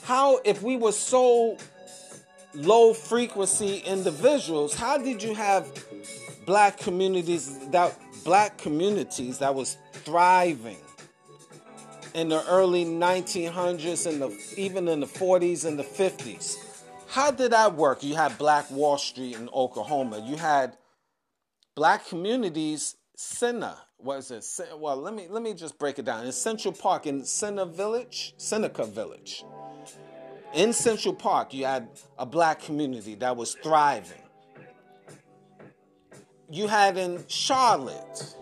How, if we were so low frequency individuals, how did you have black communities that black communities that was thriving in the early 1900s and the, even in the 40s and the 50s? How did that work? You had Black Wall Street in Oklahoma. You had black communities, Senna. What is it? Well, let me let me just break it down. In Central Park, in Senna Village, Seneca Village, in Central Park, you had a black community that was thriving. You had in Charlotte.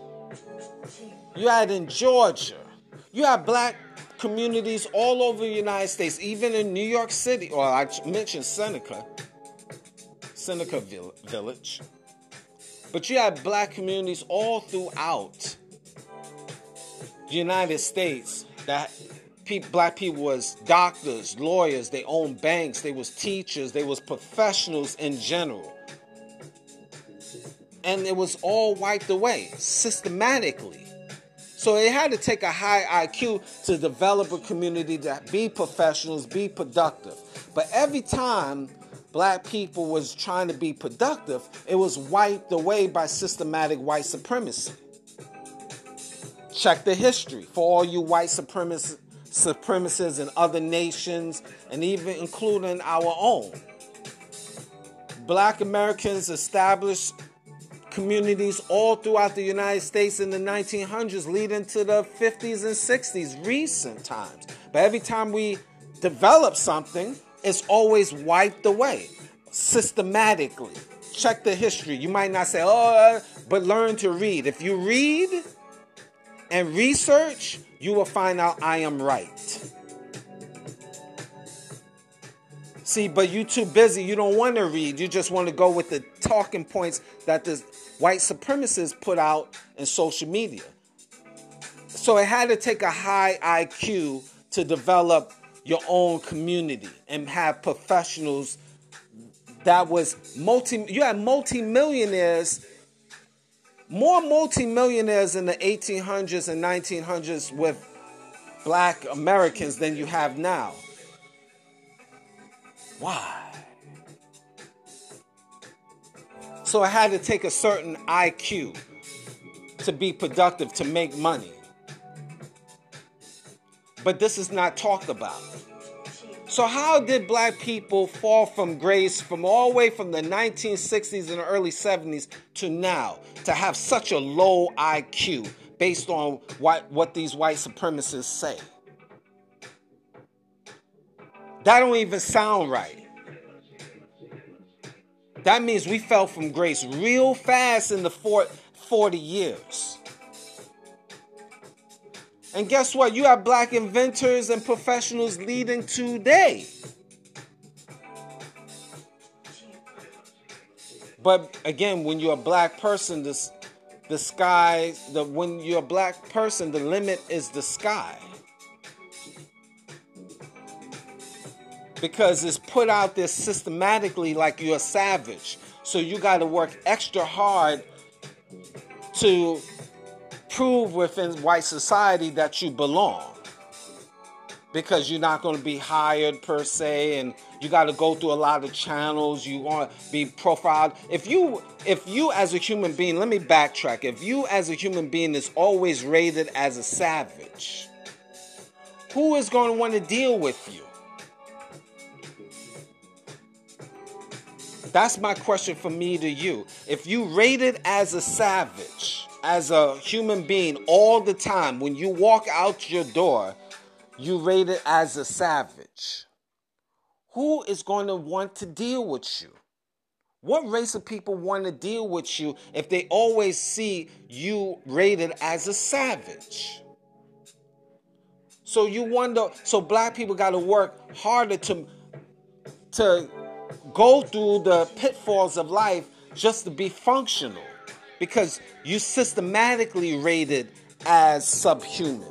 You had in Georgia. You had black communities all over the United States, even in New York City, or I mentioned Seneca, Seneca Village. But you have black communities all throughout the United States that black people was doctors, lawyers, they owned banks, they was teachers, they was professionals in general. And it was all wiped away systematically. So they had to take a high IQ to develop a community to be professionals, be productive. But every time black people was trying to be productive, it was wiped away by systematic white supremacy. Check the history for all you white supremacists, supremacists in other nations, and even including our own. Black Americans established communities all throughout the United States in the 1900s, leading to the 50s and 60s, recent times. But every time we develop something, it's always wiped away systematically. Check the history. You might not say, oh, but learn to read. If you read and research, you will find out I am right. See, but you too busy. You don't want to read. You just want to go with the talking points that the white supremacists put out in social media. So it had to take a high IQ to develop your own community and have professionals that was multi you had multi-millionaires more multi-millionaires in the 1800s and 1900s with black Americans than you have now. Why? So I had to take a certain IQ to be productive, to make money. But this is not talked about. So, how did black people fall from grace from all the way from the 1960s and early 70s to now to have such a low IQ based on what, what these white supremacists say? That don't even sound right. That means we fell from grace real fast in the 40 years. And guess what? You have black inventors and professionals leading today. But again, when you're a black person, this the sky, the when you're a black person, the limit is the sky. Because it's put out there systematically like you're a savage. So you got to work extra hard to prove within white society that you belong. Because you're not going to be hired per se and you got to go through a lot of channels you want to be profiled. If you if you as a human being let me backtrack. If you as a human being is always rated as a savage who is going to want to deal with you that's my question for me to you if you rated as a savage as a human being all the time. When you walk out your door, you rate it as a savage. Who is going to want to deal with you? What race of people want to deal with you if they always see you rated as a savage? So you wonder, so black people got to work harder to to go through the pitfalls of life just to be functional because you systematically rated as subhuman.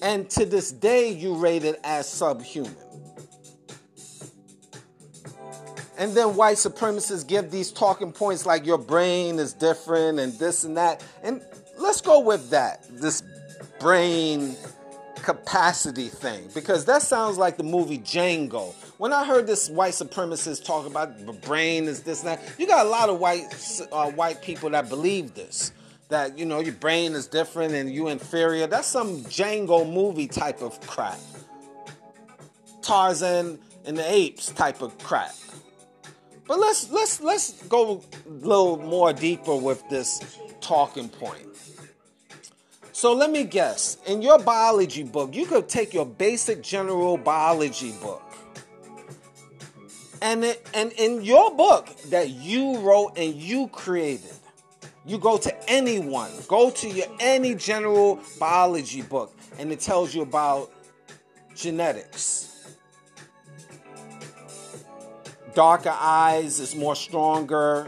And to this day, you rated as subhuman. And then white supremacists give these talking points like your brain is different and this and that. And let's go with that, this brain capacity thing, because that sounds like the movie Django, when I heard this white supremacist talk about the brain is this and that, you got a lot of white uh, white people that believe this. That you know your brain is different and you inferior. That's some Django movie type of crap. Tarzan and the apes type of crap. But let's let's let's go a little more deeper with this talking point. So let me guess. In your biology book, you could take your basic general biology book and, it, and in your book that you wrote and you created, you go to anyone, go to your any general biology book, and it tells you about genetics. Darker eyes is more stronger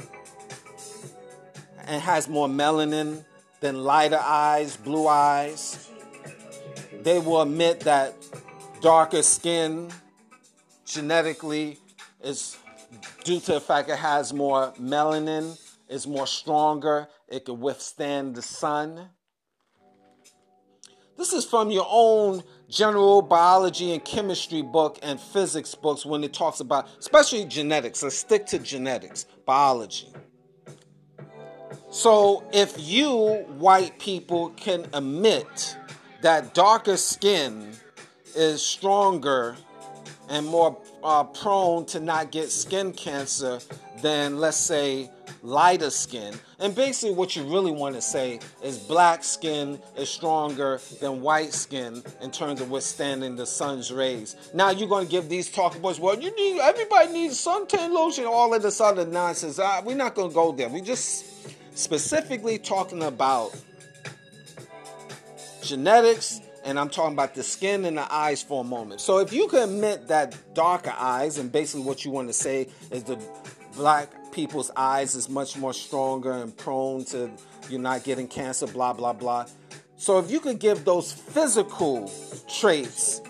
and has more melanin than lighter eyes, blue eyes. They will admit that darker skin genetically is due to the fact it has more melanin, it's more stronger, it can withstand the sun. This is from your own general biology and chemistry book and physics books when it talks about, especially genetics. Let's stick to genetics, biology. So if you white people can admit that darker skin is stronger and more uh, prone to not get skin cancer than, let's say, lighter skin. And basically, what you really want to say is black skin is stronger than white skin in terms of withstanding the sun's rays. Now, you're going to give these talking boys, well, you need everybody needs suntan lotion, all of this other nonsense. Uh, we're not going to go there. We're just specifically talking about genetics and I'm talking about the skin and the eyes for a moment. So if you can admit that darker eyes, and basically what you want to say is the black people's eyes is much more stronger and prone to you're not getting cancer, blah blah blah. So if you could give those physical traits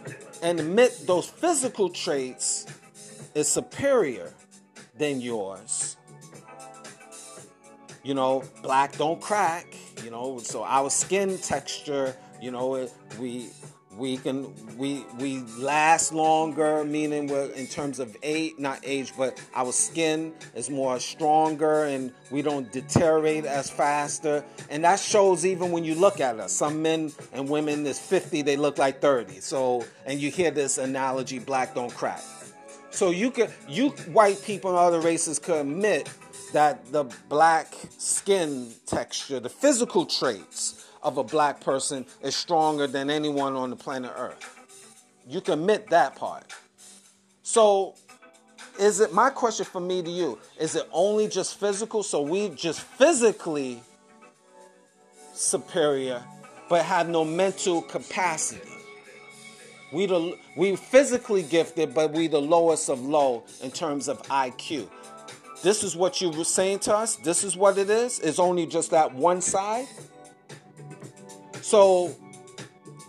and admit those physical traits is superior than yours. You know, black don't crack, you know, so our skin texture you know, we we can we we last longer, meaning we're in terms of age, not age, but our skin is more stronger and we don't deteriorate as faster. And that shows even when you look at us. Some men and women is 50, they look like 30. So and you hear this analogy, black don't crack. So you could you white people and other races could admit that the black skin texture, the physical traits of a black person is stronger than anyone on the planet Earth. You can admit that part. So, is it my question for me to you? Is it only just physical? So we just physically superior, but have no mental capacity. We the we physically gifted, but we the lowest of low in terms of IQ. This is what you were saying to us. This is what it is. It's only just that one side. So,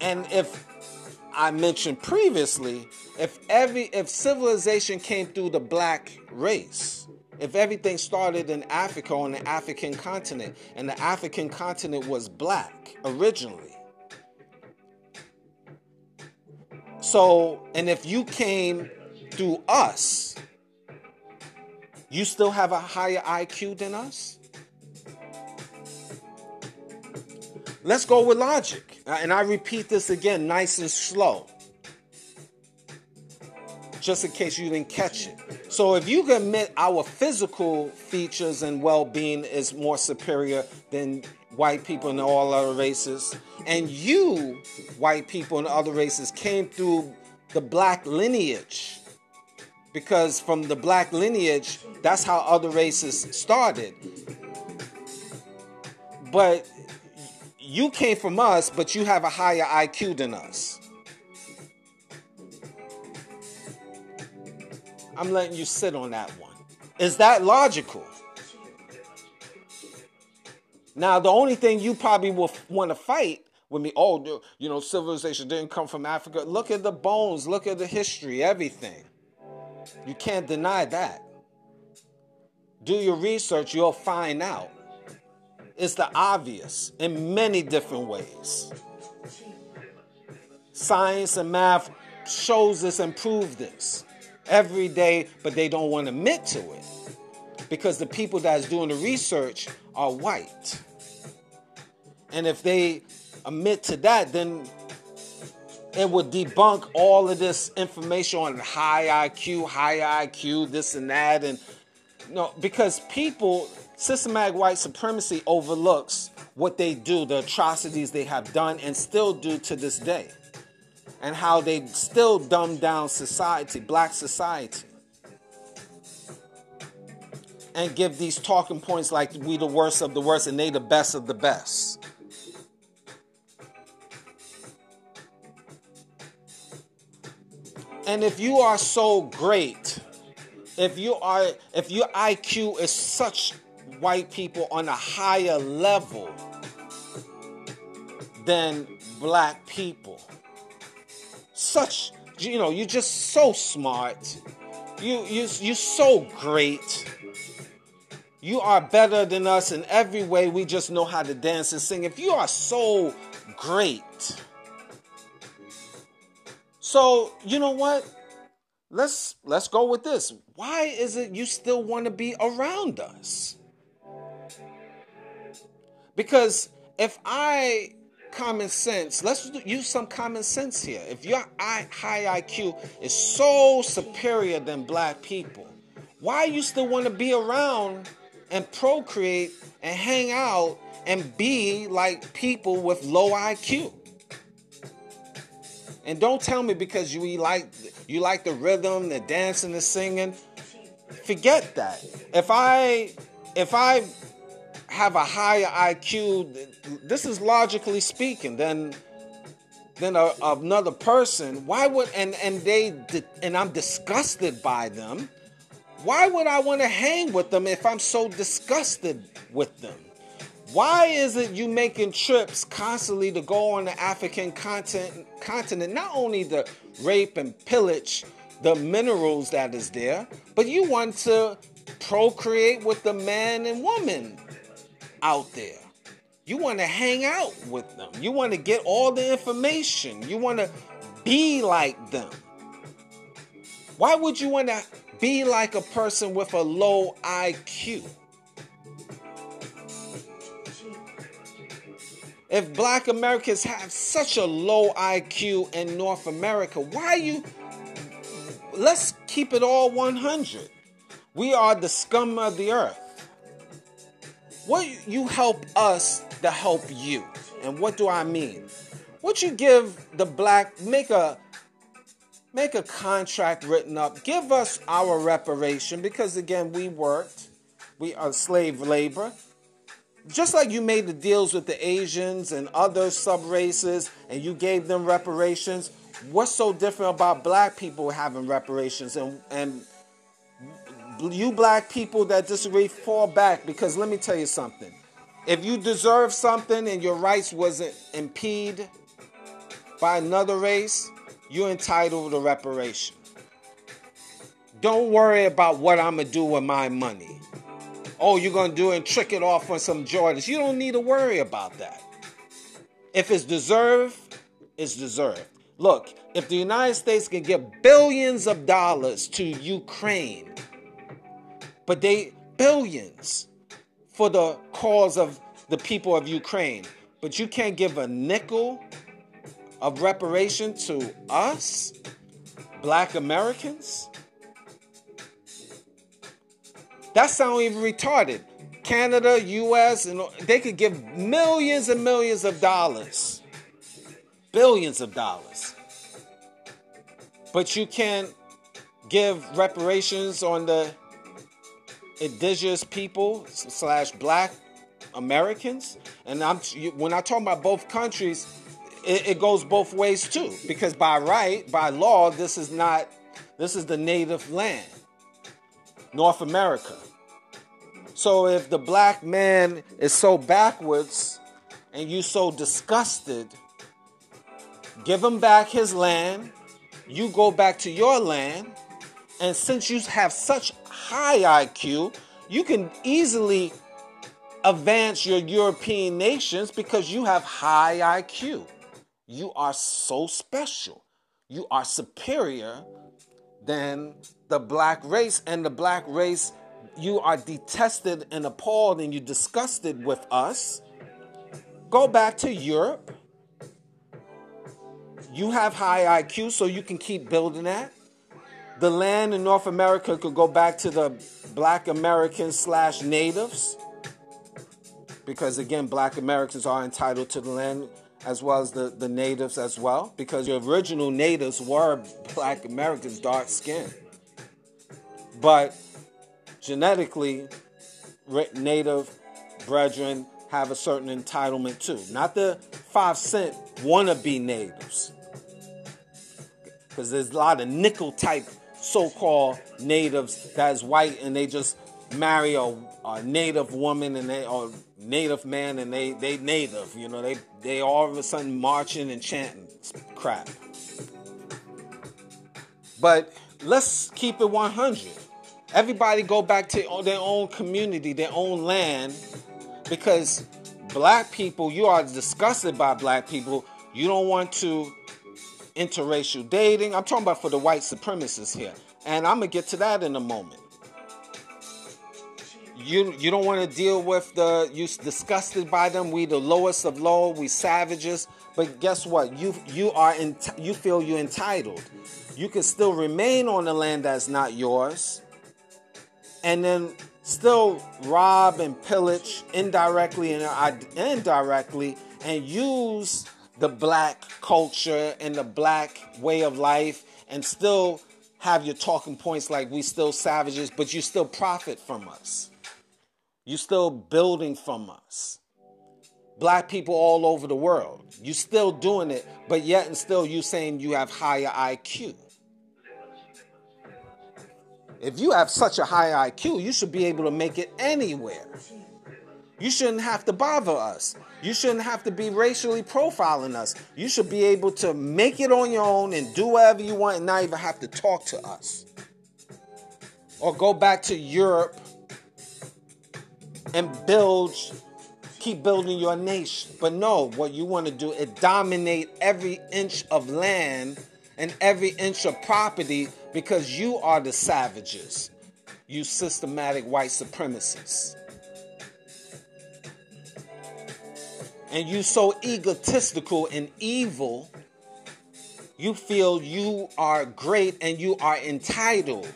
and if I mentioned previously, if every if civilization came through the black race, if everything started in Africa on the African continent, and the African continent was black originally. So, and if you came through us, you still have a higher IQ than us? Let's go with logic. Uh, and I repeat this again, nice and slow. Just in case you didn't catch it. So, if you admit our physical features and well being is more superior than white people and all other races, and you, white people and other races, came through the black lineage, because from the black lineage, that's how other races started. But you came from us, but you have a higher IQ than us. I'm letting you sit on that one. Is that logical? Now, the only thing you probably will want to fight with me, oh, you know, civilization didn't come from Africa. Look at the bones, look at the history, everything. You can't deny that. Do your research, you'll find out is the obvious in many different ways. Science and math shows this and proves this every day, but they don't want to admit to it because the people that's doing the research are white. And if they admit to that, then it would debunk all of this information on high IQ, high IQ, this and that, and no, because people Systematic white supremacy overlooks what they do, the atrocities they have done and still do to this day, and how they still dumb down society, black society, and give these talking points like we the worst of the worst and they the best of the best. And if you are so great, if you are if your IQ is such white people on a higher level than black people. Such, you know, you're just so smart. You, you, you're so great. You are better than us in every way. We just know how to dance and sing. If you are so great. So, you know what? Let's let's go with this. Why is it you still want to be around us? Because if I common sense, let's use some common sense here. If your high IQ is so superior than black people, why you still want to be around and procreate and hang out and be like people with low IQ? And don't tell me because you like you like the rhythm, the dancing, the singing. Forget that. If I if I have a higher IQ, this is logically speaking, than than a, another person. Why would and and they and I'm disgusted by them. Why would I want to hang with them if I'm so disgusted with them? Why is it you making trips constantly to go on the African continent, continent not only to rape and pillage the minerals that is there, but you want to procreate with the man and woman out there. You want to hang out with them. You want to get all the information. You want to be like them. Why would you want to be like a person with a low IQ? If black Americans have such a low IQ in North America, why you let's keep it all 100. We are the scum of the earth. What you help us to help you. And what do I mean? What you give the black make a make a contract written up. Give us our reparation because again we worked. We are slave labor just like you made the deals with the Asians and other sub races and you gave them reparations, what's so different about black people having reparations and and you black people that disagree fall back because let me tell you something. If you deserve something and your rights wasn't impeded by another race, you're entitled to reparation. Don't worry about what I'm to do with my money oh, you're to do and trick it off on some Jordans. You don't need to worry about that. If it's deserved, it's deserved. Look, if the United States can give billions of dollars to Ukraine, but they billions for the cause of the people of Ukraine, but you can't give a nickel of reparation to us, black Americans? That sounds even retarded. Canada, US, and they could give millions and millions of dollars, billions of dollars. But you can't give reparations on the indigenous people slash black Americans. And I'm when I talk about both countries, it, it goes both ways too. Because by right, by law, this is not this is the native land. North America. So if the black man is so backwards and you so disgusted, give him back his land. You go back to your land. And since you have such high IQ, you can easily advance your European nations because you have high IQ. You are so special. You are superior than the black race, and the black race you are detested and appalled and you disgusted with us, go back to Europe. You have high IQ, so you can keep building that. The land in North America could go back to the black Americans slash natives. Because again, black Americans are entitled to the land as well as the, the natives as well. Because the original natives were black Americans, dark skinned. But genetically native brethren have a certain entitlement too. Not the five cent wannabe natives. Because there's a lot of nickel type so called natives that's white and they just marry a, a, native woman and they or native man and they they native, you know, they they all of a sudden marching and chanting crap. But let's keep it 100. Everybody go back to their own community, their own land, because black people, you are disgusted by black people. You don't want to interracial dating. I'm talking about for the white supremacists here. And I'm going to get to that in a moment. you you don't want to deal with the you disgusted by them. We the lowest of low. We savages. But guess what? You you are you feel you're entitled. You can still remain on the land that's not yours, and then still rob and pillage indirectly and uh, indirectly, and use the black culture and the black way of life, and still have your talking points like we still savages, but you still profit from us. You still building from us. Black people all over the world. You still doing it, but yet and still you saying you have higher IQ. If you have such a high IQ, you should be able to make it anywhere. You shouldn't have to bother us. You shouldn't have to be racially profiling us. You should be able to make it on your own and do whatever you want and not even have to talk to us. Or go back to Europe and build, keep building your nation. But no, what you want to do is dominate every inch of land and every inch of property because you are the savages, you systematic white supremacists. And you so egotistical and evil, you feel you are great and you are entitled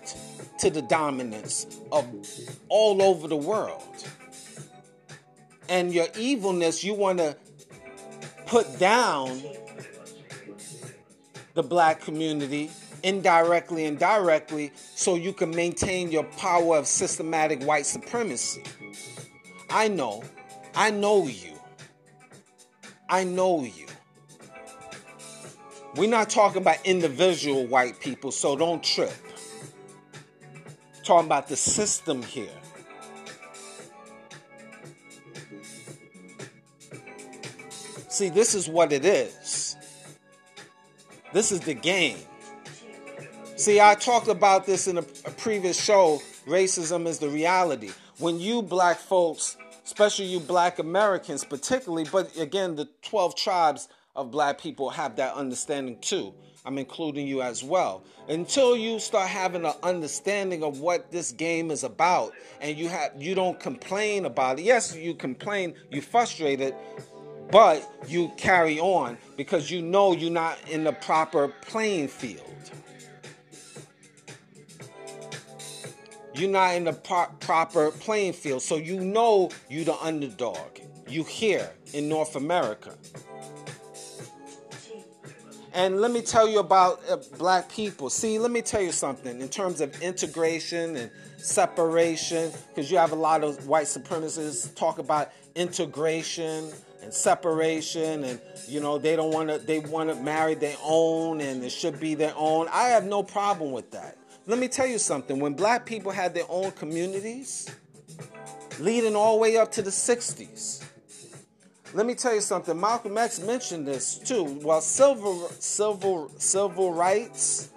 to the dominance of all over the world. And your evilness, you want to put down the black community indirectly and directly so you can maintain your power of systematic white supremacy. I know, I know you. I know you. We're not talking about individual white people, so don't trip. We're talking about the system here. See, this is what it is. This is the game. See, I talked about this in a, a previous show. Racism is the reality. When you black folks especially you black Americans, particularly. But again, the 12 tribes of black people have that understanding too. I'm including you as well. Until you start having an understanding of what this game is about and you have you don't complain about it. Yes, you complain, you frustrated, but you carry on because you know you're not in the proper playing field. You're not in the pro- proper playing field. So you know you're the underdog. You here in North America. And let me tell you about uh, black people. See, let me tell you something in terms of integration and separation, because you have a lot of white supremacists talk about integration and separation and you know they don't want to they want to marry their own and it should be their own i have no problem with that let me tell you something. When black people had their own communities, leading all the way up to the 60s, let me tell you something. Malcolm X mentioned this too. While civil, civil, civil rights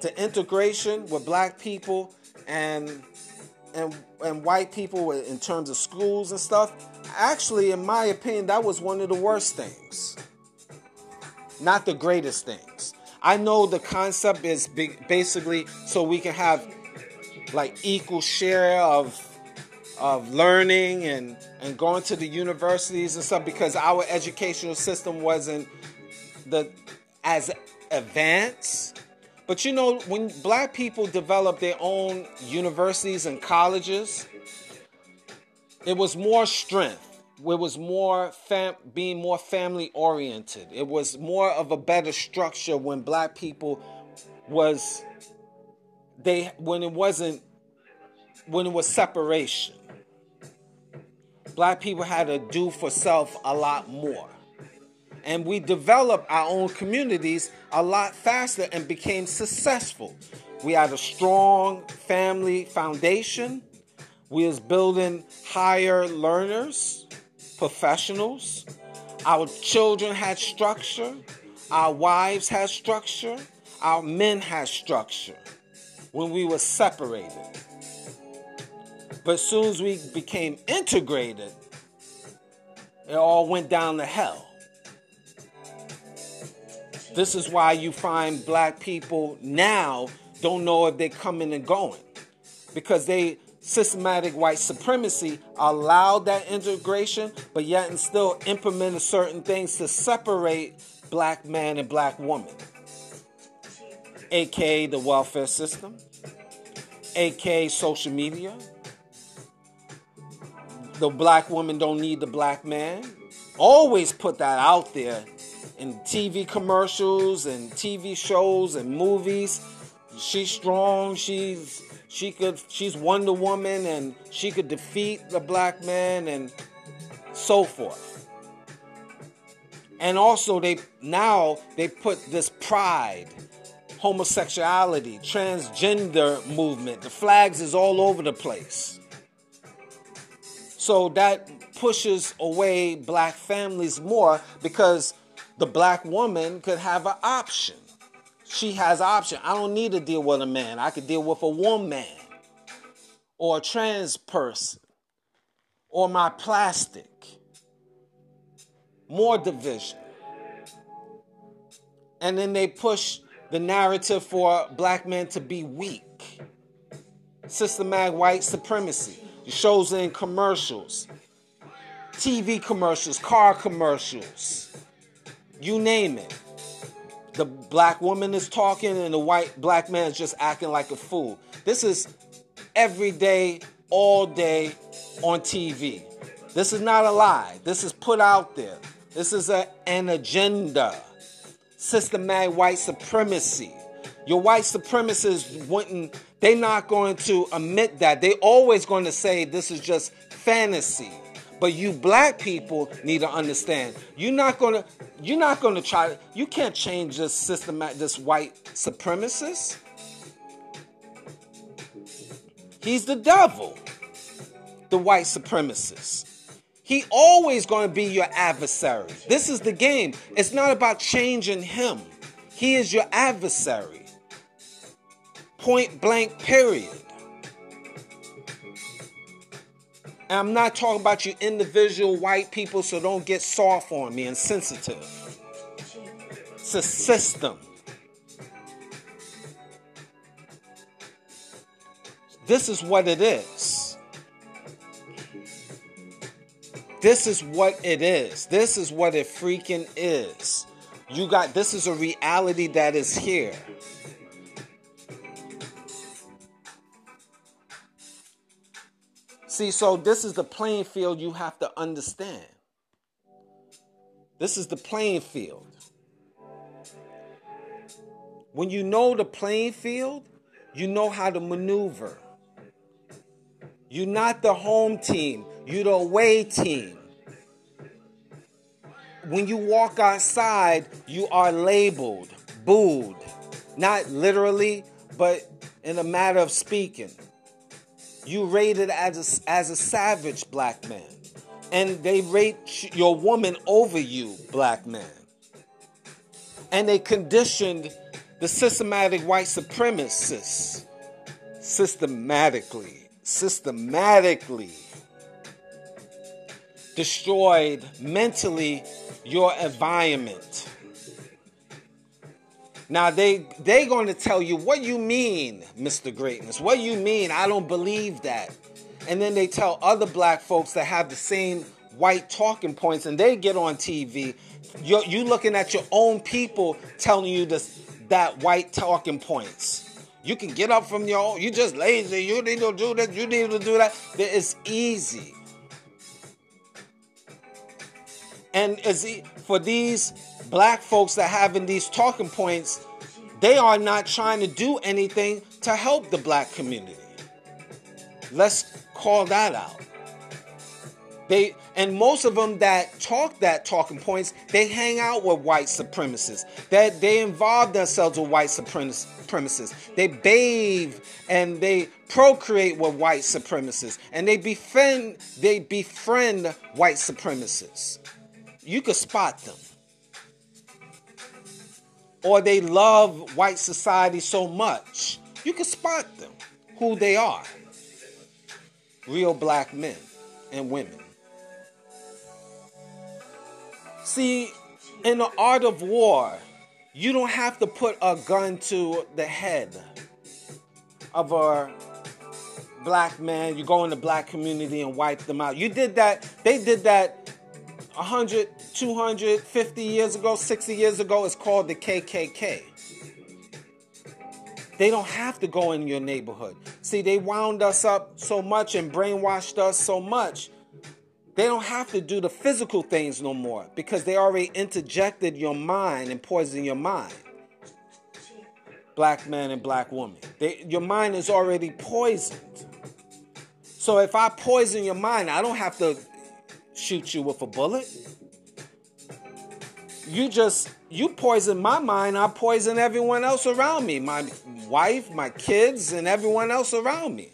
to integration with black people and and and white people in terms of schools and stuff, actually, in my opinion, that was one of the worst things. Not the greatest things. I know the concept is basically so we can have like equal share of of learning and and going to the universities and stuff because our educational system wasn't the as advanced. But you know, when black people developed their own universities and colleges, it was more strength it was more fam- being more family oriented. It was more of a better structure when black people was they when it wasn't when it was separation. Black people had to do for self a lot more. And we developed our own communities a lot faster and became successful. We had a strong family foundation. We was building higher learners professionals. Our children had structure. Our wives had structure. Our men had structure when we were separated. But as soon as we became integrated, it all went down to hell. This is why you find black people now don't know if they're coming and going because they systematic white supremacy allowed that integration, but yet and still implemented certain things to separate black man and black woman, aka the welfare system, aka social media. The black woman don't need the black man. Always put that out there in TV commercials and TV shows and movies. She's strong. She's she could she's Wonder Woman and she could defeat the black man and so forth. And also they now they put this pride, homosexuality, transgender movement. The flags is all over the place. So that pushes away black families more because the black woman could have an option she has option. I don't need to deal with a man. I could deal with a woman or a trans person or my plastic. More division. And then they push the narrative for black men to be weak. Systematic white supremacy. Shows in commercials, TV commercials, car commercials, you name it the black woman is talking and the white black man is just acting like a fool. This is every day, all day on TV. This is not a lie. This is put out there. This is a, an agenda. Systematic white supremacy. Your white supremacists wouldn't, they're not going to admit that. They're always going to say this is just fantasy. But you black people need to understand. You're not gonna you're not gonna try you can't change this system this white supremacist. He's the devil. The white supremacist. He always going to be your adversary. This is the game. It's not about changing him. He is your adversary. Point blank period. I'm not talking about you individual white people, so don't get soft on me and sensitive. It's a system. This is what it is. This is what it is. This is what it freaking is. You got this is a reality that is here. See, so this is the playing field you have to understand. This is the playing field. When you know the playing field, you know how to maneuver. You're not the home team, you're the away team. When you walk outside, you are labeled, booed. Not literally, but in a matter of speaking you rated as a, as a savage black man. And they rate your woman over you, black man. And they conditioned the systematic white supremacists systematically, systematically destroyed mentally your environment now they they going to tell you what you mean, Mr. Greatness. What you mean? I don't believe that. And then they tell other black folks that have the same white talking points, and they get on TV. You're, you looking at your own people telling you this that white talking points. You can get up from your own. You just lazy. You need to do that. You need to do that. It's easy. And is for these black folks that having these talking points, they are not trying to do anything to help the black community. Let's call that out. They and most of them that talk that talking points, they hang out with white supremacists. That they, they involve themselves with white supremacists. They bathe and they procreate with white supremacists, and they befriend they befriend white supremacists. You could spot them or they love white society so much, you can spot them, who they are. Real black men and women. See, in the art of war, you don't have to put a gun to the head of a black man, you go in the black community and wipe them out. You did that, they did that 100, 200, 50 years ago, 60 years ago. It's called the KKK. They don't have to go in your neighborhood. See, they wound us up so much and brainwashed us so much. They don't have to do the physical things no more because they already interjected your mind and poisoned your mind. Black man and black woman. They, your mind is already poisoned. So if I poison your mind, I don't have to shoot you with a bullet. You just you poison my mind, I poison everyone else around me. My wife, my kids, and everyone else around me.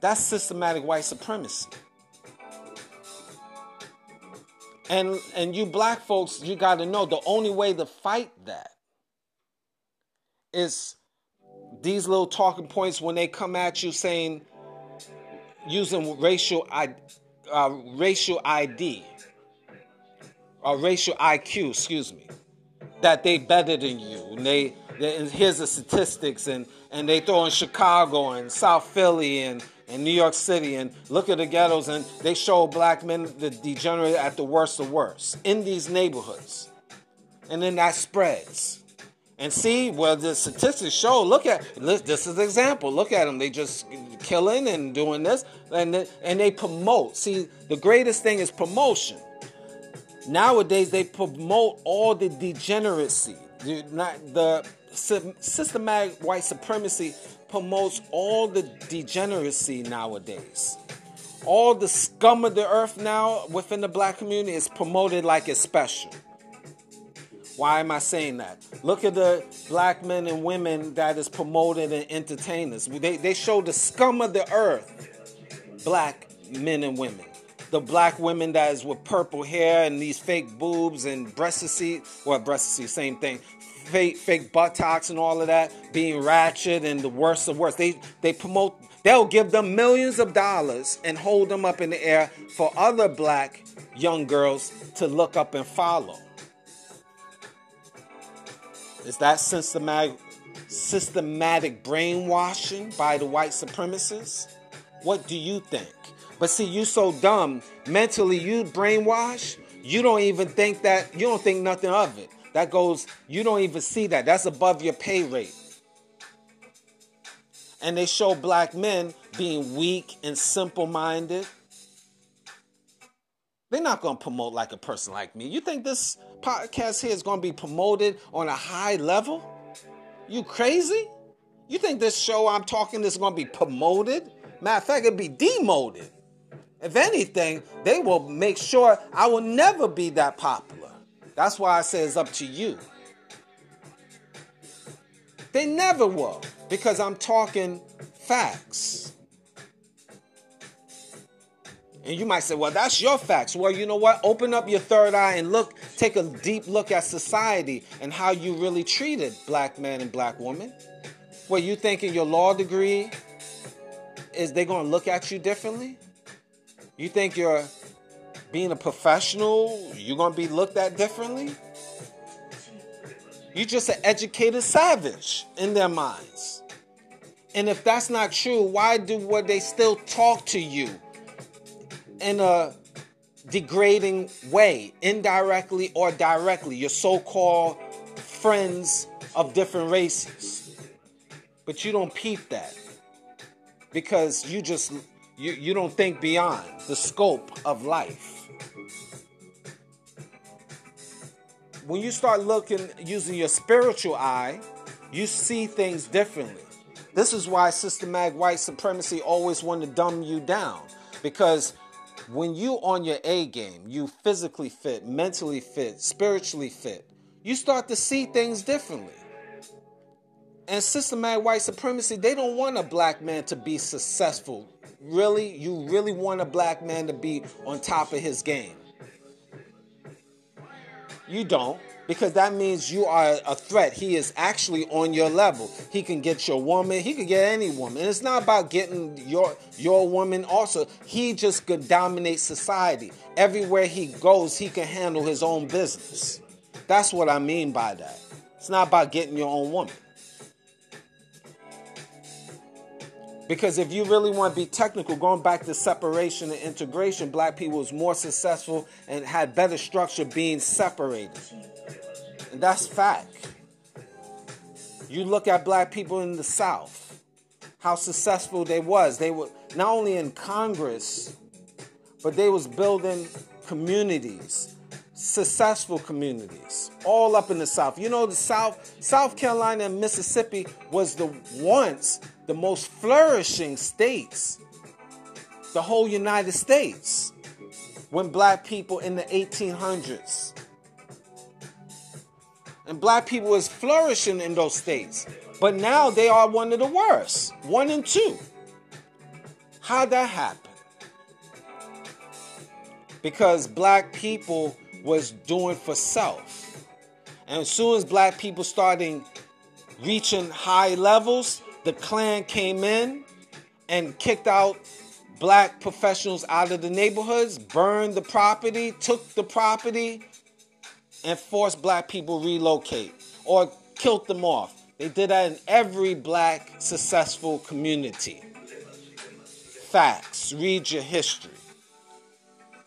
That's systematic white supremacy. And and you black folks, you got to know the only way to fight that is these little talking points when they come at you saying using racial uh, racial ID or racial IQ, excuse me, that they better than you, and they, they here's the statistics, and and they throw in Chicago and South Philly and and New York City and look at the ghettos and they show black men the degenerate at the worst of worst in these neighborhoods. And then that spreads. And see, well, the statistics show, look at, this is an example. Look at them. They just killing and doing this. And, and they promote. See, the greatest thing is promotion. Nowadays, they promote all the degeneracy. Not, the systematic white supremacy promotes all the degeneracy nowadays. All the scum of the earth now within the black community is promoted like it's special. Why am I saying that? Look at the black men and women that is promoted and entertained us. They, they show the scum of the earth, black men and women. The black women that is with purple hair and these fake boobs and breasticide, well, breasticide, same thing, fake fake buttocks and all of that, being ratchet and the worst of worst. They they promote they'll give them millions of dollars and hold them up in the air for other black young girls to look up and follow. Is that systematic systematic brainwashing by the white supremacists? What do you think? But see, you so dumb. Mentally, you brainwash. You don't even think that. You don't think nothing of it. That goes, you don't even see that. That's above your pay rate. And they show black men being weak and simple minded. They're not going to promote like a person like me. You think this podcast here is going to be promoted on a high level? You crazy? You think this show I'm talking is going to be promoted? Matter of fact, it'd be demoted. If anything, they will make sure I will never be that popular. That's why I say it's up to you. They never will because I'm talking facts. And you might say, well, that's your facts. Well, you know what? Open up your third eye and look, take a deep look at society and how you really treated black men and black women. Well, you thinking your law degree is they gonna look at you differently? You think you're being a professional, you're to be looked at differently. You're just an educated savage in their minds. And if that's not true, why do what they still talk to you in a degrading way, indirectly or directly, your so-called friends of different races. But you don't peep that. Because you just you, you don't think beyond the scope of life. when you start looking using your spiritual eye, you see things differently. This is why systematic white supremacy always want to dumb you down because when you on your A game, you physically fit, mentally fit, spiritually fit, you start to see things differently. And systematic white supremacy, they don't want a black man to be successful. Really? You really want a black man to be on top of his game. You don't because that means you are a threat. He is actually on your level. He can get your woman. He can get any woman. And it's not about getting your your woman. Also, he just could dominate society. Everywhere he goes, he can handle his own business. That's what I mean by that. It's not about getting your own woman. Because if you really want to be technical, going back to separation and integration, black people was more successful and had better structure being separated. That's fact. You look at black people in the South, how successful they was. They were not only in Congress, but they was building communities, successful communities, all up in the South. You know, the South, South Carolina and Mississippi was the once the most flourishing states, the whole United States, when black people in the 1800s. And black people was flourishing in those states. But now they are one of the worst. One and two. How'd that happen? Because black people was doing for self. And as soon as black people starting reaching high levels, the Klan came in and kicked out black professionals out of the neighborhoods, burned the property, took the property, and forced black people relocate or killed them off. They did that in every black successful community. Facts. Read your history.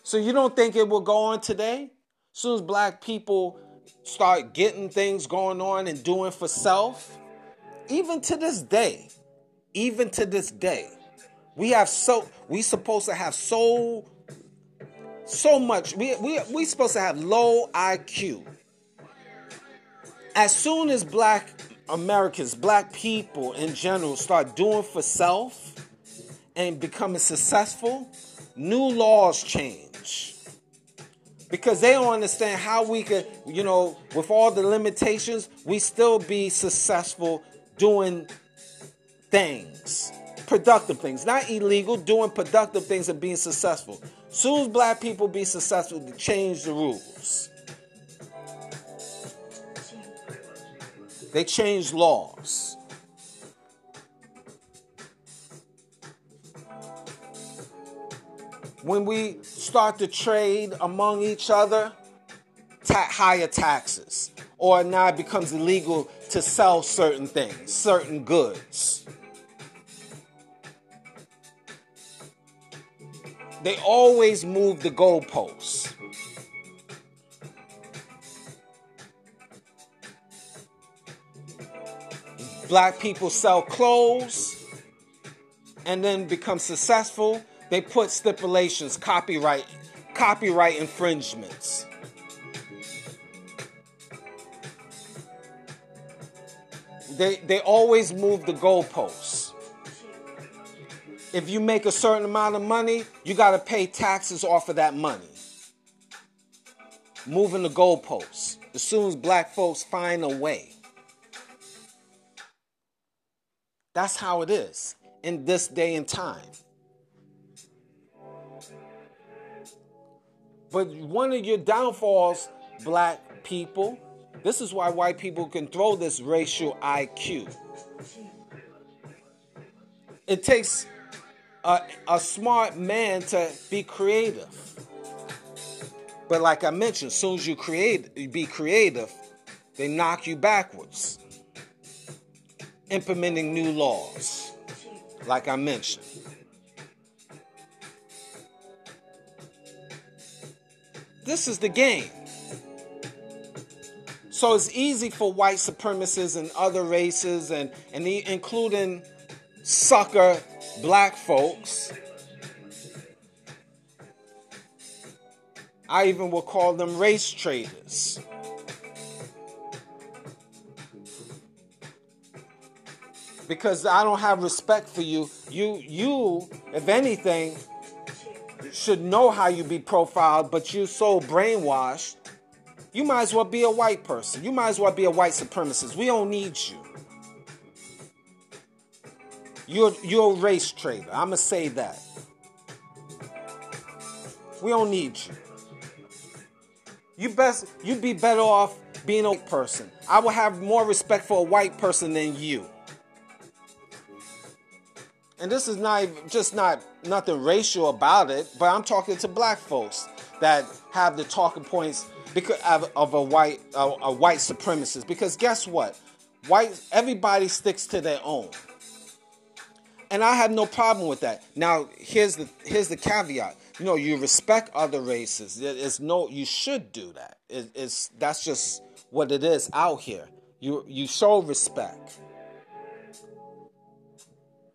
So you don't think it will go on today? As soon as black people start getting things going on and doing for self, even to this day, even to this day, we have so we supposed to have so so much. We we we supposed to have low IQ. As soon as black Americans, black people in general start doing for self and becoming successful, new laws change. Because they don't understand how we could, you know, with all the limitations, we still be successful doing things, productive things, not illegal, doing productive things and being successful. Soon as black people be successful, to change the rules. They change laws. When we start to trade among each other, ta- higher taxes, or now it becomes illegal to sell certain things, certain goods. They always move the goalposts. Black people sell clothes and then become successful. They put stipulations, copyright, copyright infringements. They, they always move the goalposts. If you make a certain amount of money, you got to pay taxes off of that money. Moving the goalposts. As soon as black folks find a way. That's how it is in this day and time. But one of your downfalls, black people, this is why white people can throw this racial IQ. It takes a, a smart man to be creative. But like I mentioned, as soon as you create, you be creative, they knock you backwards. Implementing new laws, like I mentioned. This is the game. So it's easy for white supremacists and other races, and, and including sucker black folks. I even will call them race traitors. Because I don't have respect for you. You, you, if anything, should know how you be profiled, but you're so brainwashed you might as well be a white person. You might as well be a white supremacist. We don't need you. You're, you're a race traitor. I'm going to say that. We don't need you. You best you'd be better off being a white person. I will have more respect for a white person than you. And this is not just not nothing racial about it, but I'm talking to black folks that have the talking points because of, of a white a, a white supremacist. Because guess what? White everybody sticks to their own. And I have no problem with that. Now, here's the here's the caveat. You know, you respect other races. It's no, you should do that. It, it's that's just what it is out here. You you show respect.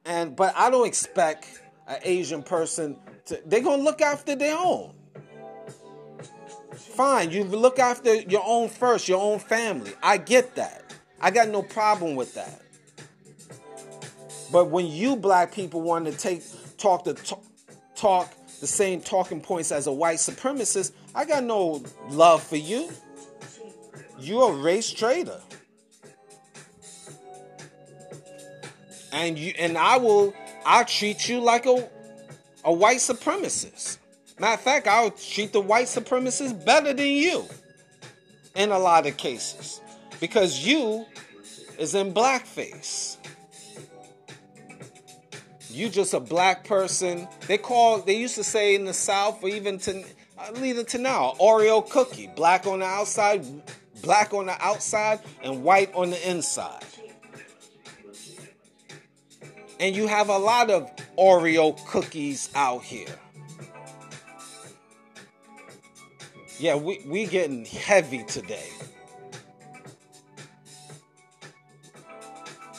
And but I don't expect an Asian person to. They're gonna look after their own. Fine, you look after your own first, your own family. I get that. I got no problem with that. But when you black people want to take talk the talk the same talking points as a white supremacist, I got no love for you. You're a race traitor. And you and I will I'll treat you like a a white supremacist. Matter of fact, I'll treat the white supremacists better than you in a lot of cases. Because you is in blackface. You just a black person. They call they used to say in the South or even to uh, even to now, Oreo cookie. Black on the outside, black on the outside, and white on the inside. And you have a lot of Oreo cookies out here. Yeah, we we getting heavy today.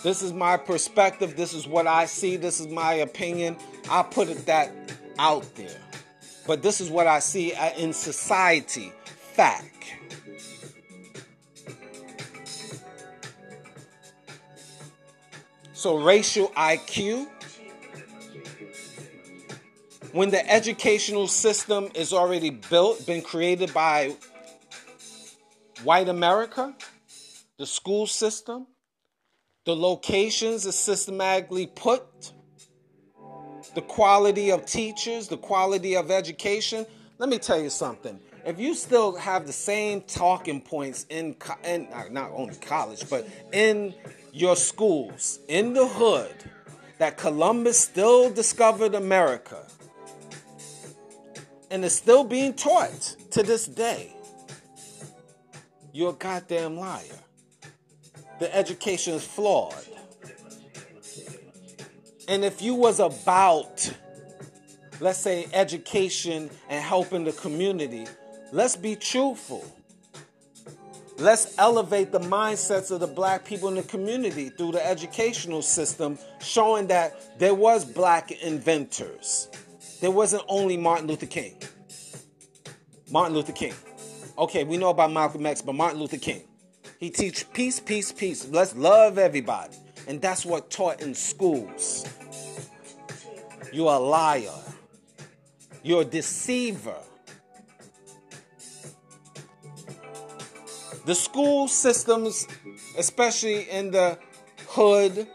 This is my perspective. This is what I see. This is my opinion. I put it that out there. But this is what I see uh, in society. Fact. So racial IQ when the educational system is already built, been created by white America, the school system, the locations are systematically put, the quality of teachers, the quality of education. Let me tell you something. If you still have the same talking points in, in not only college, but in your schools, in the hood, that Columbus still discovered America, and is still being taught to this day. You're a goddamn liar. The education is flawed. And if you was about, let's say, education and helping the community, let's be truthful. Let's elevate the mindsets of the black people in the community through the educational system, showing that there was black inventors there wasn't only Martin Luther King. Martin Luther King. Okay, we know about Malcolm X, but Martin Luther King. He teach peace, peace, peace. Let's love everybody. And that's what taught in schools. You're a liar. You're a deceiver. The school systems, especially in the hood,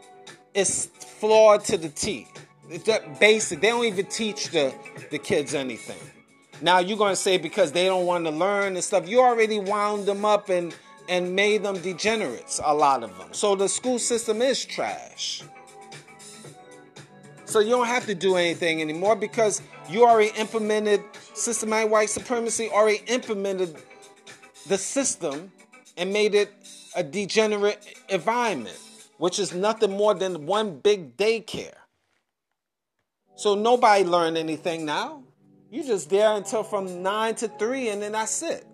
is flawed to the T. It's basic. They don't even teach the, the kids anything. Now you're gonna say because they don't want to learn and stuff. You already wound them up and and made them degenerates. A lot of them. So the school system is trash. So you don't have to do anything anymore because you already implemented systematic white supremacy. Already implemented the system and made it a degenerate environment, which is nothing more than one big daycare. So nobody learned anything now. You just there until from nine to three, and then that's it.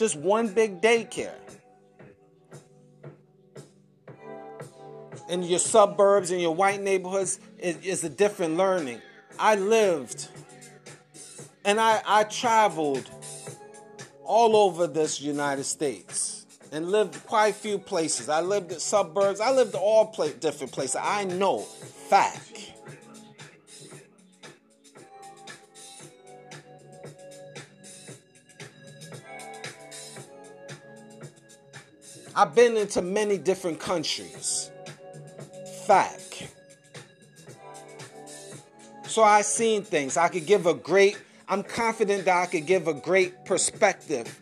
Just one big daycare. In your suburbs and your white neighborhoods is, a different learning. I lived and I, I traveled all over this United States and lived quite a few places. I lived in suburbs. I lived all play, different places. I know fact. I've been into many different countries. Fact. So I've seen things. I could give a great, I'm confident that I could give a great perspective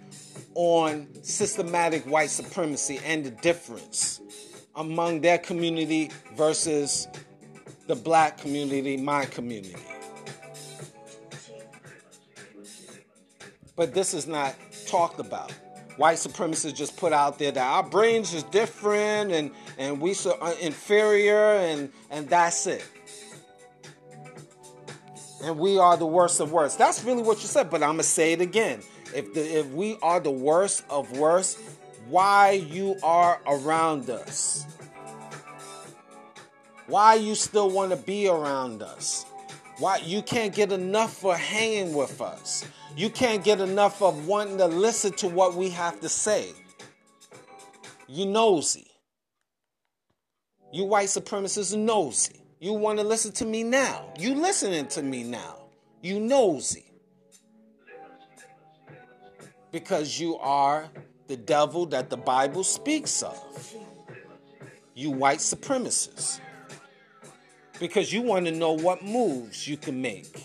on systematic white supremacy and the difference among their community versus the black community, my community. But this is not talked about. White supremacists just put out there that our brains is different and and we so uh, inferior and and that's it. And we are the worst of worst. That's really what you said, but I'm gonna say it again. If the if we are the worst of worst, why you are around us? Why you still want to be around us? Why you can't get enough for hanging with us? You can't get enough of wanting to listen to what we have to say. You nosy. You white supremacists nosy. You want to listen to me now. You listening to me now. You nosy. Because you are the devil that the Bible speaks of. You white supremacists. Because you want to know what moves you can make.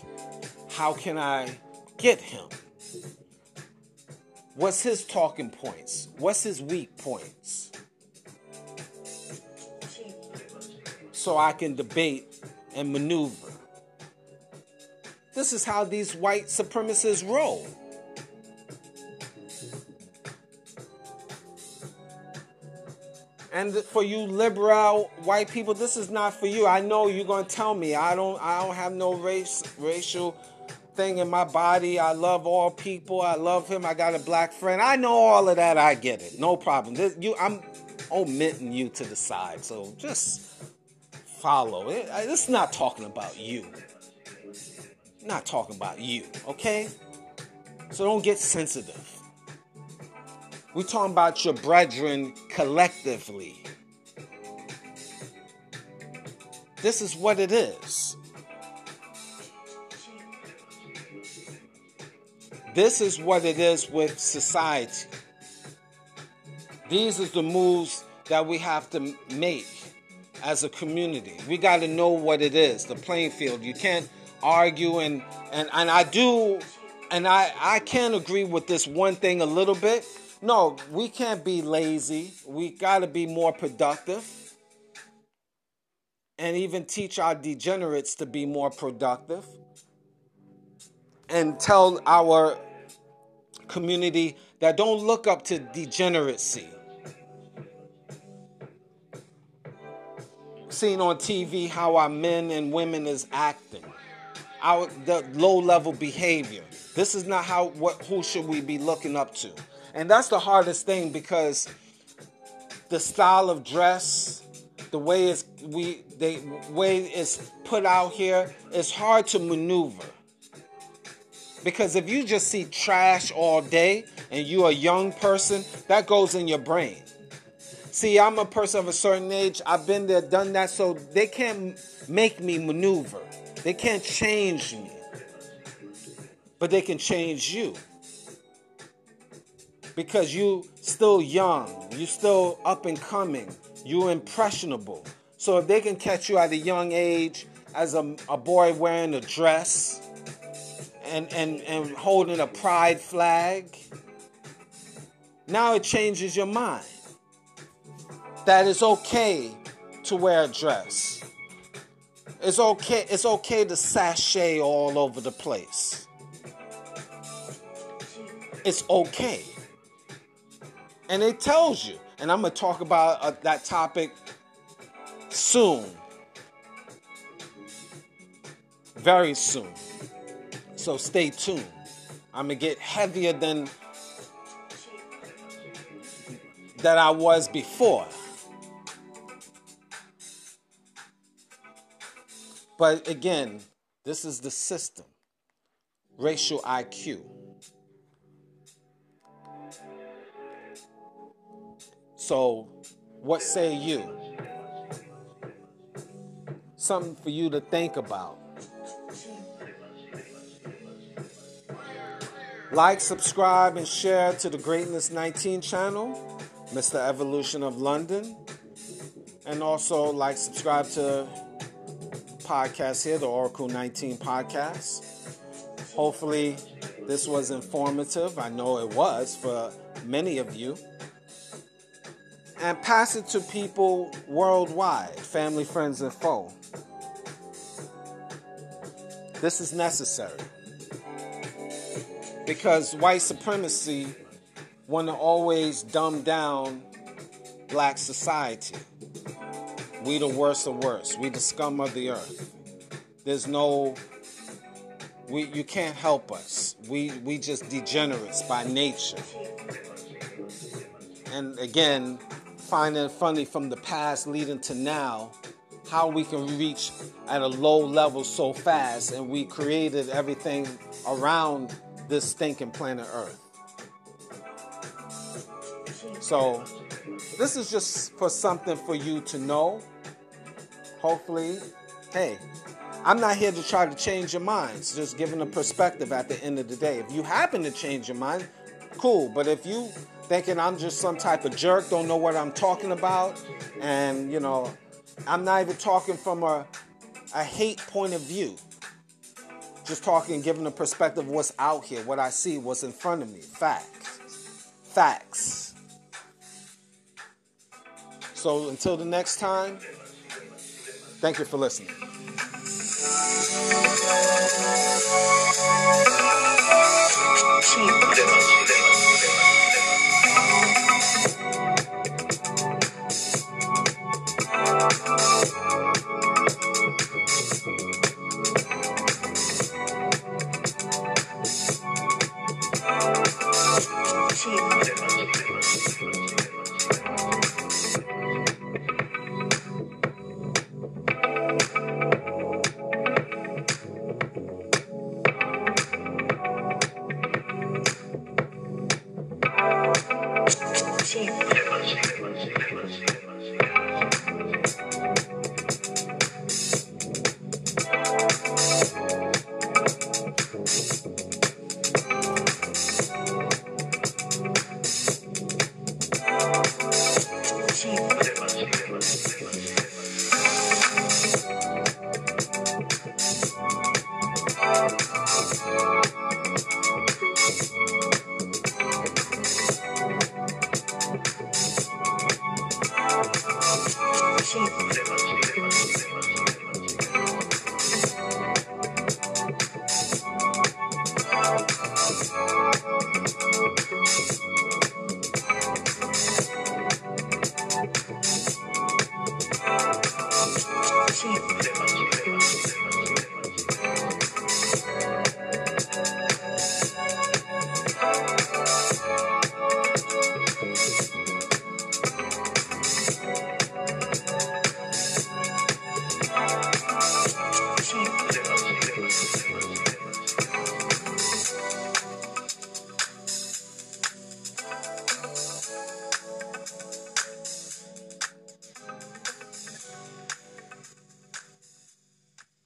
How can I get him? What's his talking points? What's his weak points? So I can debate and maneuver. This is how these white supremacists roll. And for you liberal white people, this is not for you. I know you're gonna tell me I don't I don't have no race racial thing in my body. I love all people. I love him. I got a black friend. I know all of that. I get it. No problem. This, you, I'm omitting you to the side. So just follow it. It's not talking about you. Not talking about you. Okay. So don't get sensitive. We're talking about your brethren collectively. This is what it is. This is what it is with society. These are the moves that we have to make as a community. We got to know what it is, the playing field. You can't argue and and and I do and I I can agree with this one thing a little bit. No, we can't be lazy. We got to be more productive. And even teach our degenerates to be more productive and tell our community that don't look up to degeneracy. Seen on TV how our men and women is acting, our the low level behavior. This is not how what who should we be looking up to, and that's the hardest thing because the style of dress, the way it's we the way it's put out here, it's hard to maneuver. Because if you just see trash all day and you're a young person, that goes in your brain. See, I'm a person of a certain age. I've been there, done that, so they can't make me maneuver. They can't change me. But they can change you. Because you still young, you still up and coming, you impressionable. So if they can catch you at a young age as a, a boy wearing a dress, and, and, and holding a pride flag. Now it changes your mind that it's okay to wear a dress. It's okay, it's okay to sashay all over the place. It's okay. And it tells you, and I'm to talk about uh, that topic soon. Very soon. So stay tuned. I'm gonna get heavier than that I was before. But again, this is the system. Racial IQ. So, what say you? Something for you to think about. Like, subscribe, and share to the Greatness 19 channel, Mr. Evolution of London. And also like, subscribe to podcast here, the Oracle 19 podcast. Hopefully, this was informative. I know it was for many of you. And pass it to people worldwide, family, friends, and foe. This is necessary because white supremacy want to always dumb down black society. We the worst of worst. We the scum of the earth. There's no we you can't help us. We we just degenerates by nature. And again, finding funny from the past leading to now, how we can reach at a low level so fast and we created everything around this stinking planet Earth. So, this is just for something for you to know. Hopefully, hey, I'm not here to try to change your minds, just giving a perspective at the end of the day. If you happen to change your mind, cool. But if you thinking I'm just some type of jerk, don't know what I'm talking about, and you know, I'm not even talking from a, a hate point of view. Just talking, giving a perspective what's out here, what I see, what's in front of me. Facts. Facts. So until the next time, thank you for listening. Cheap.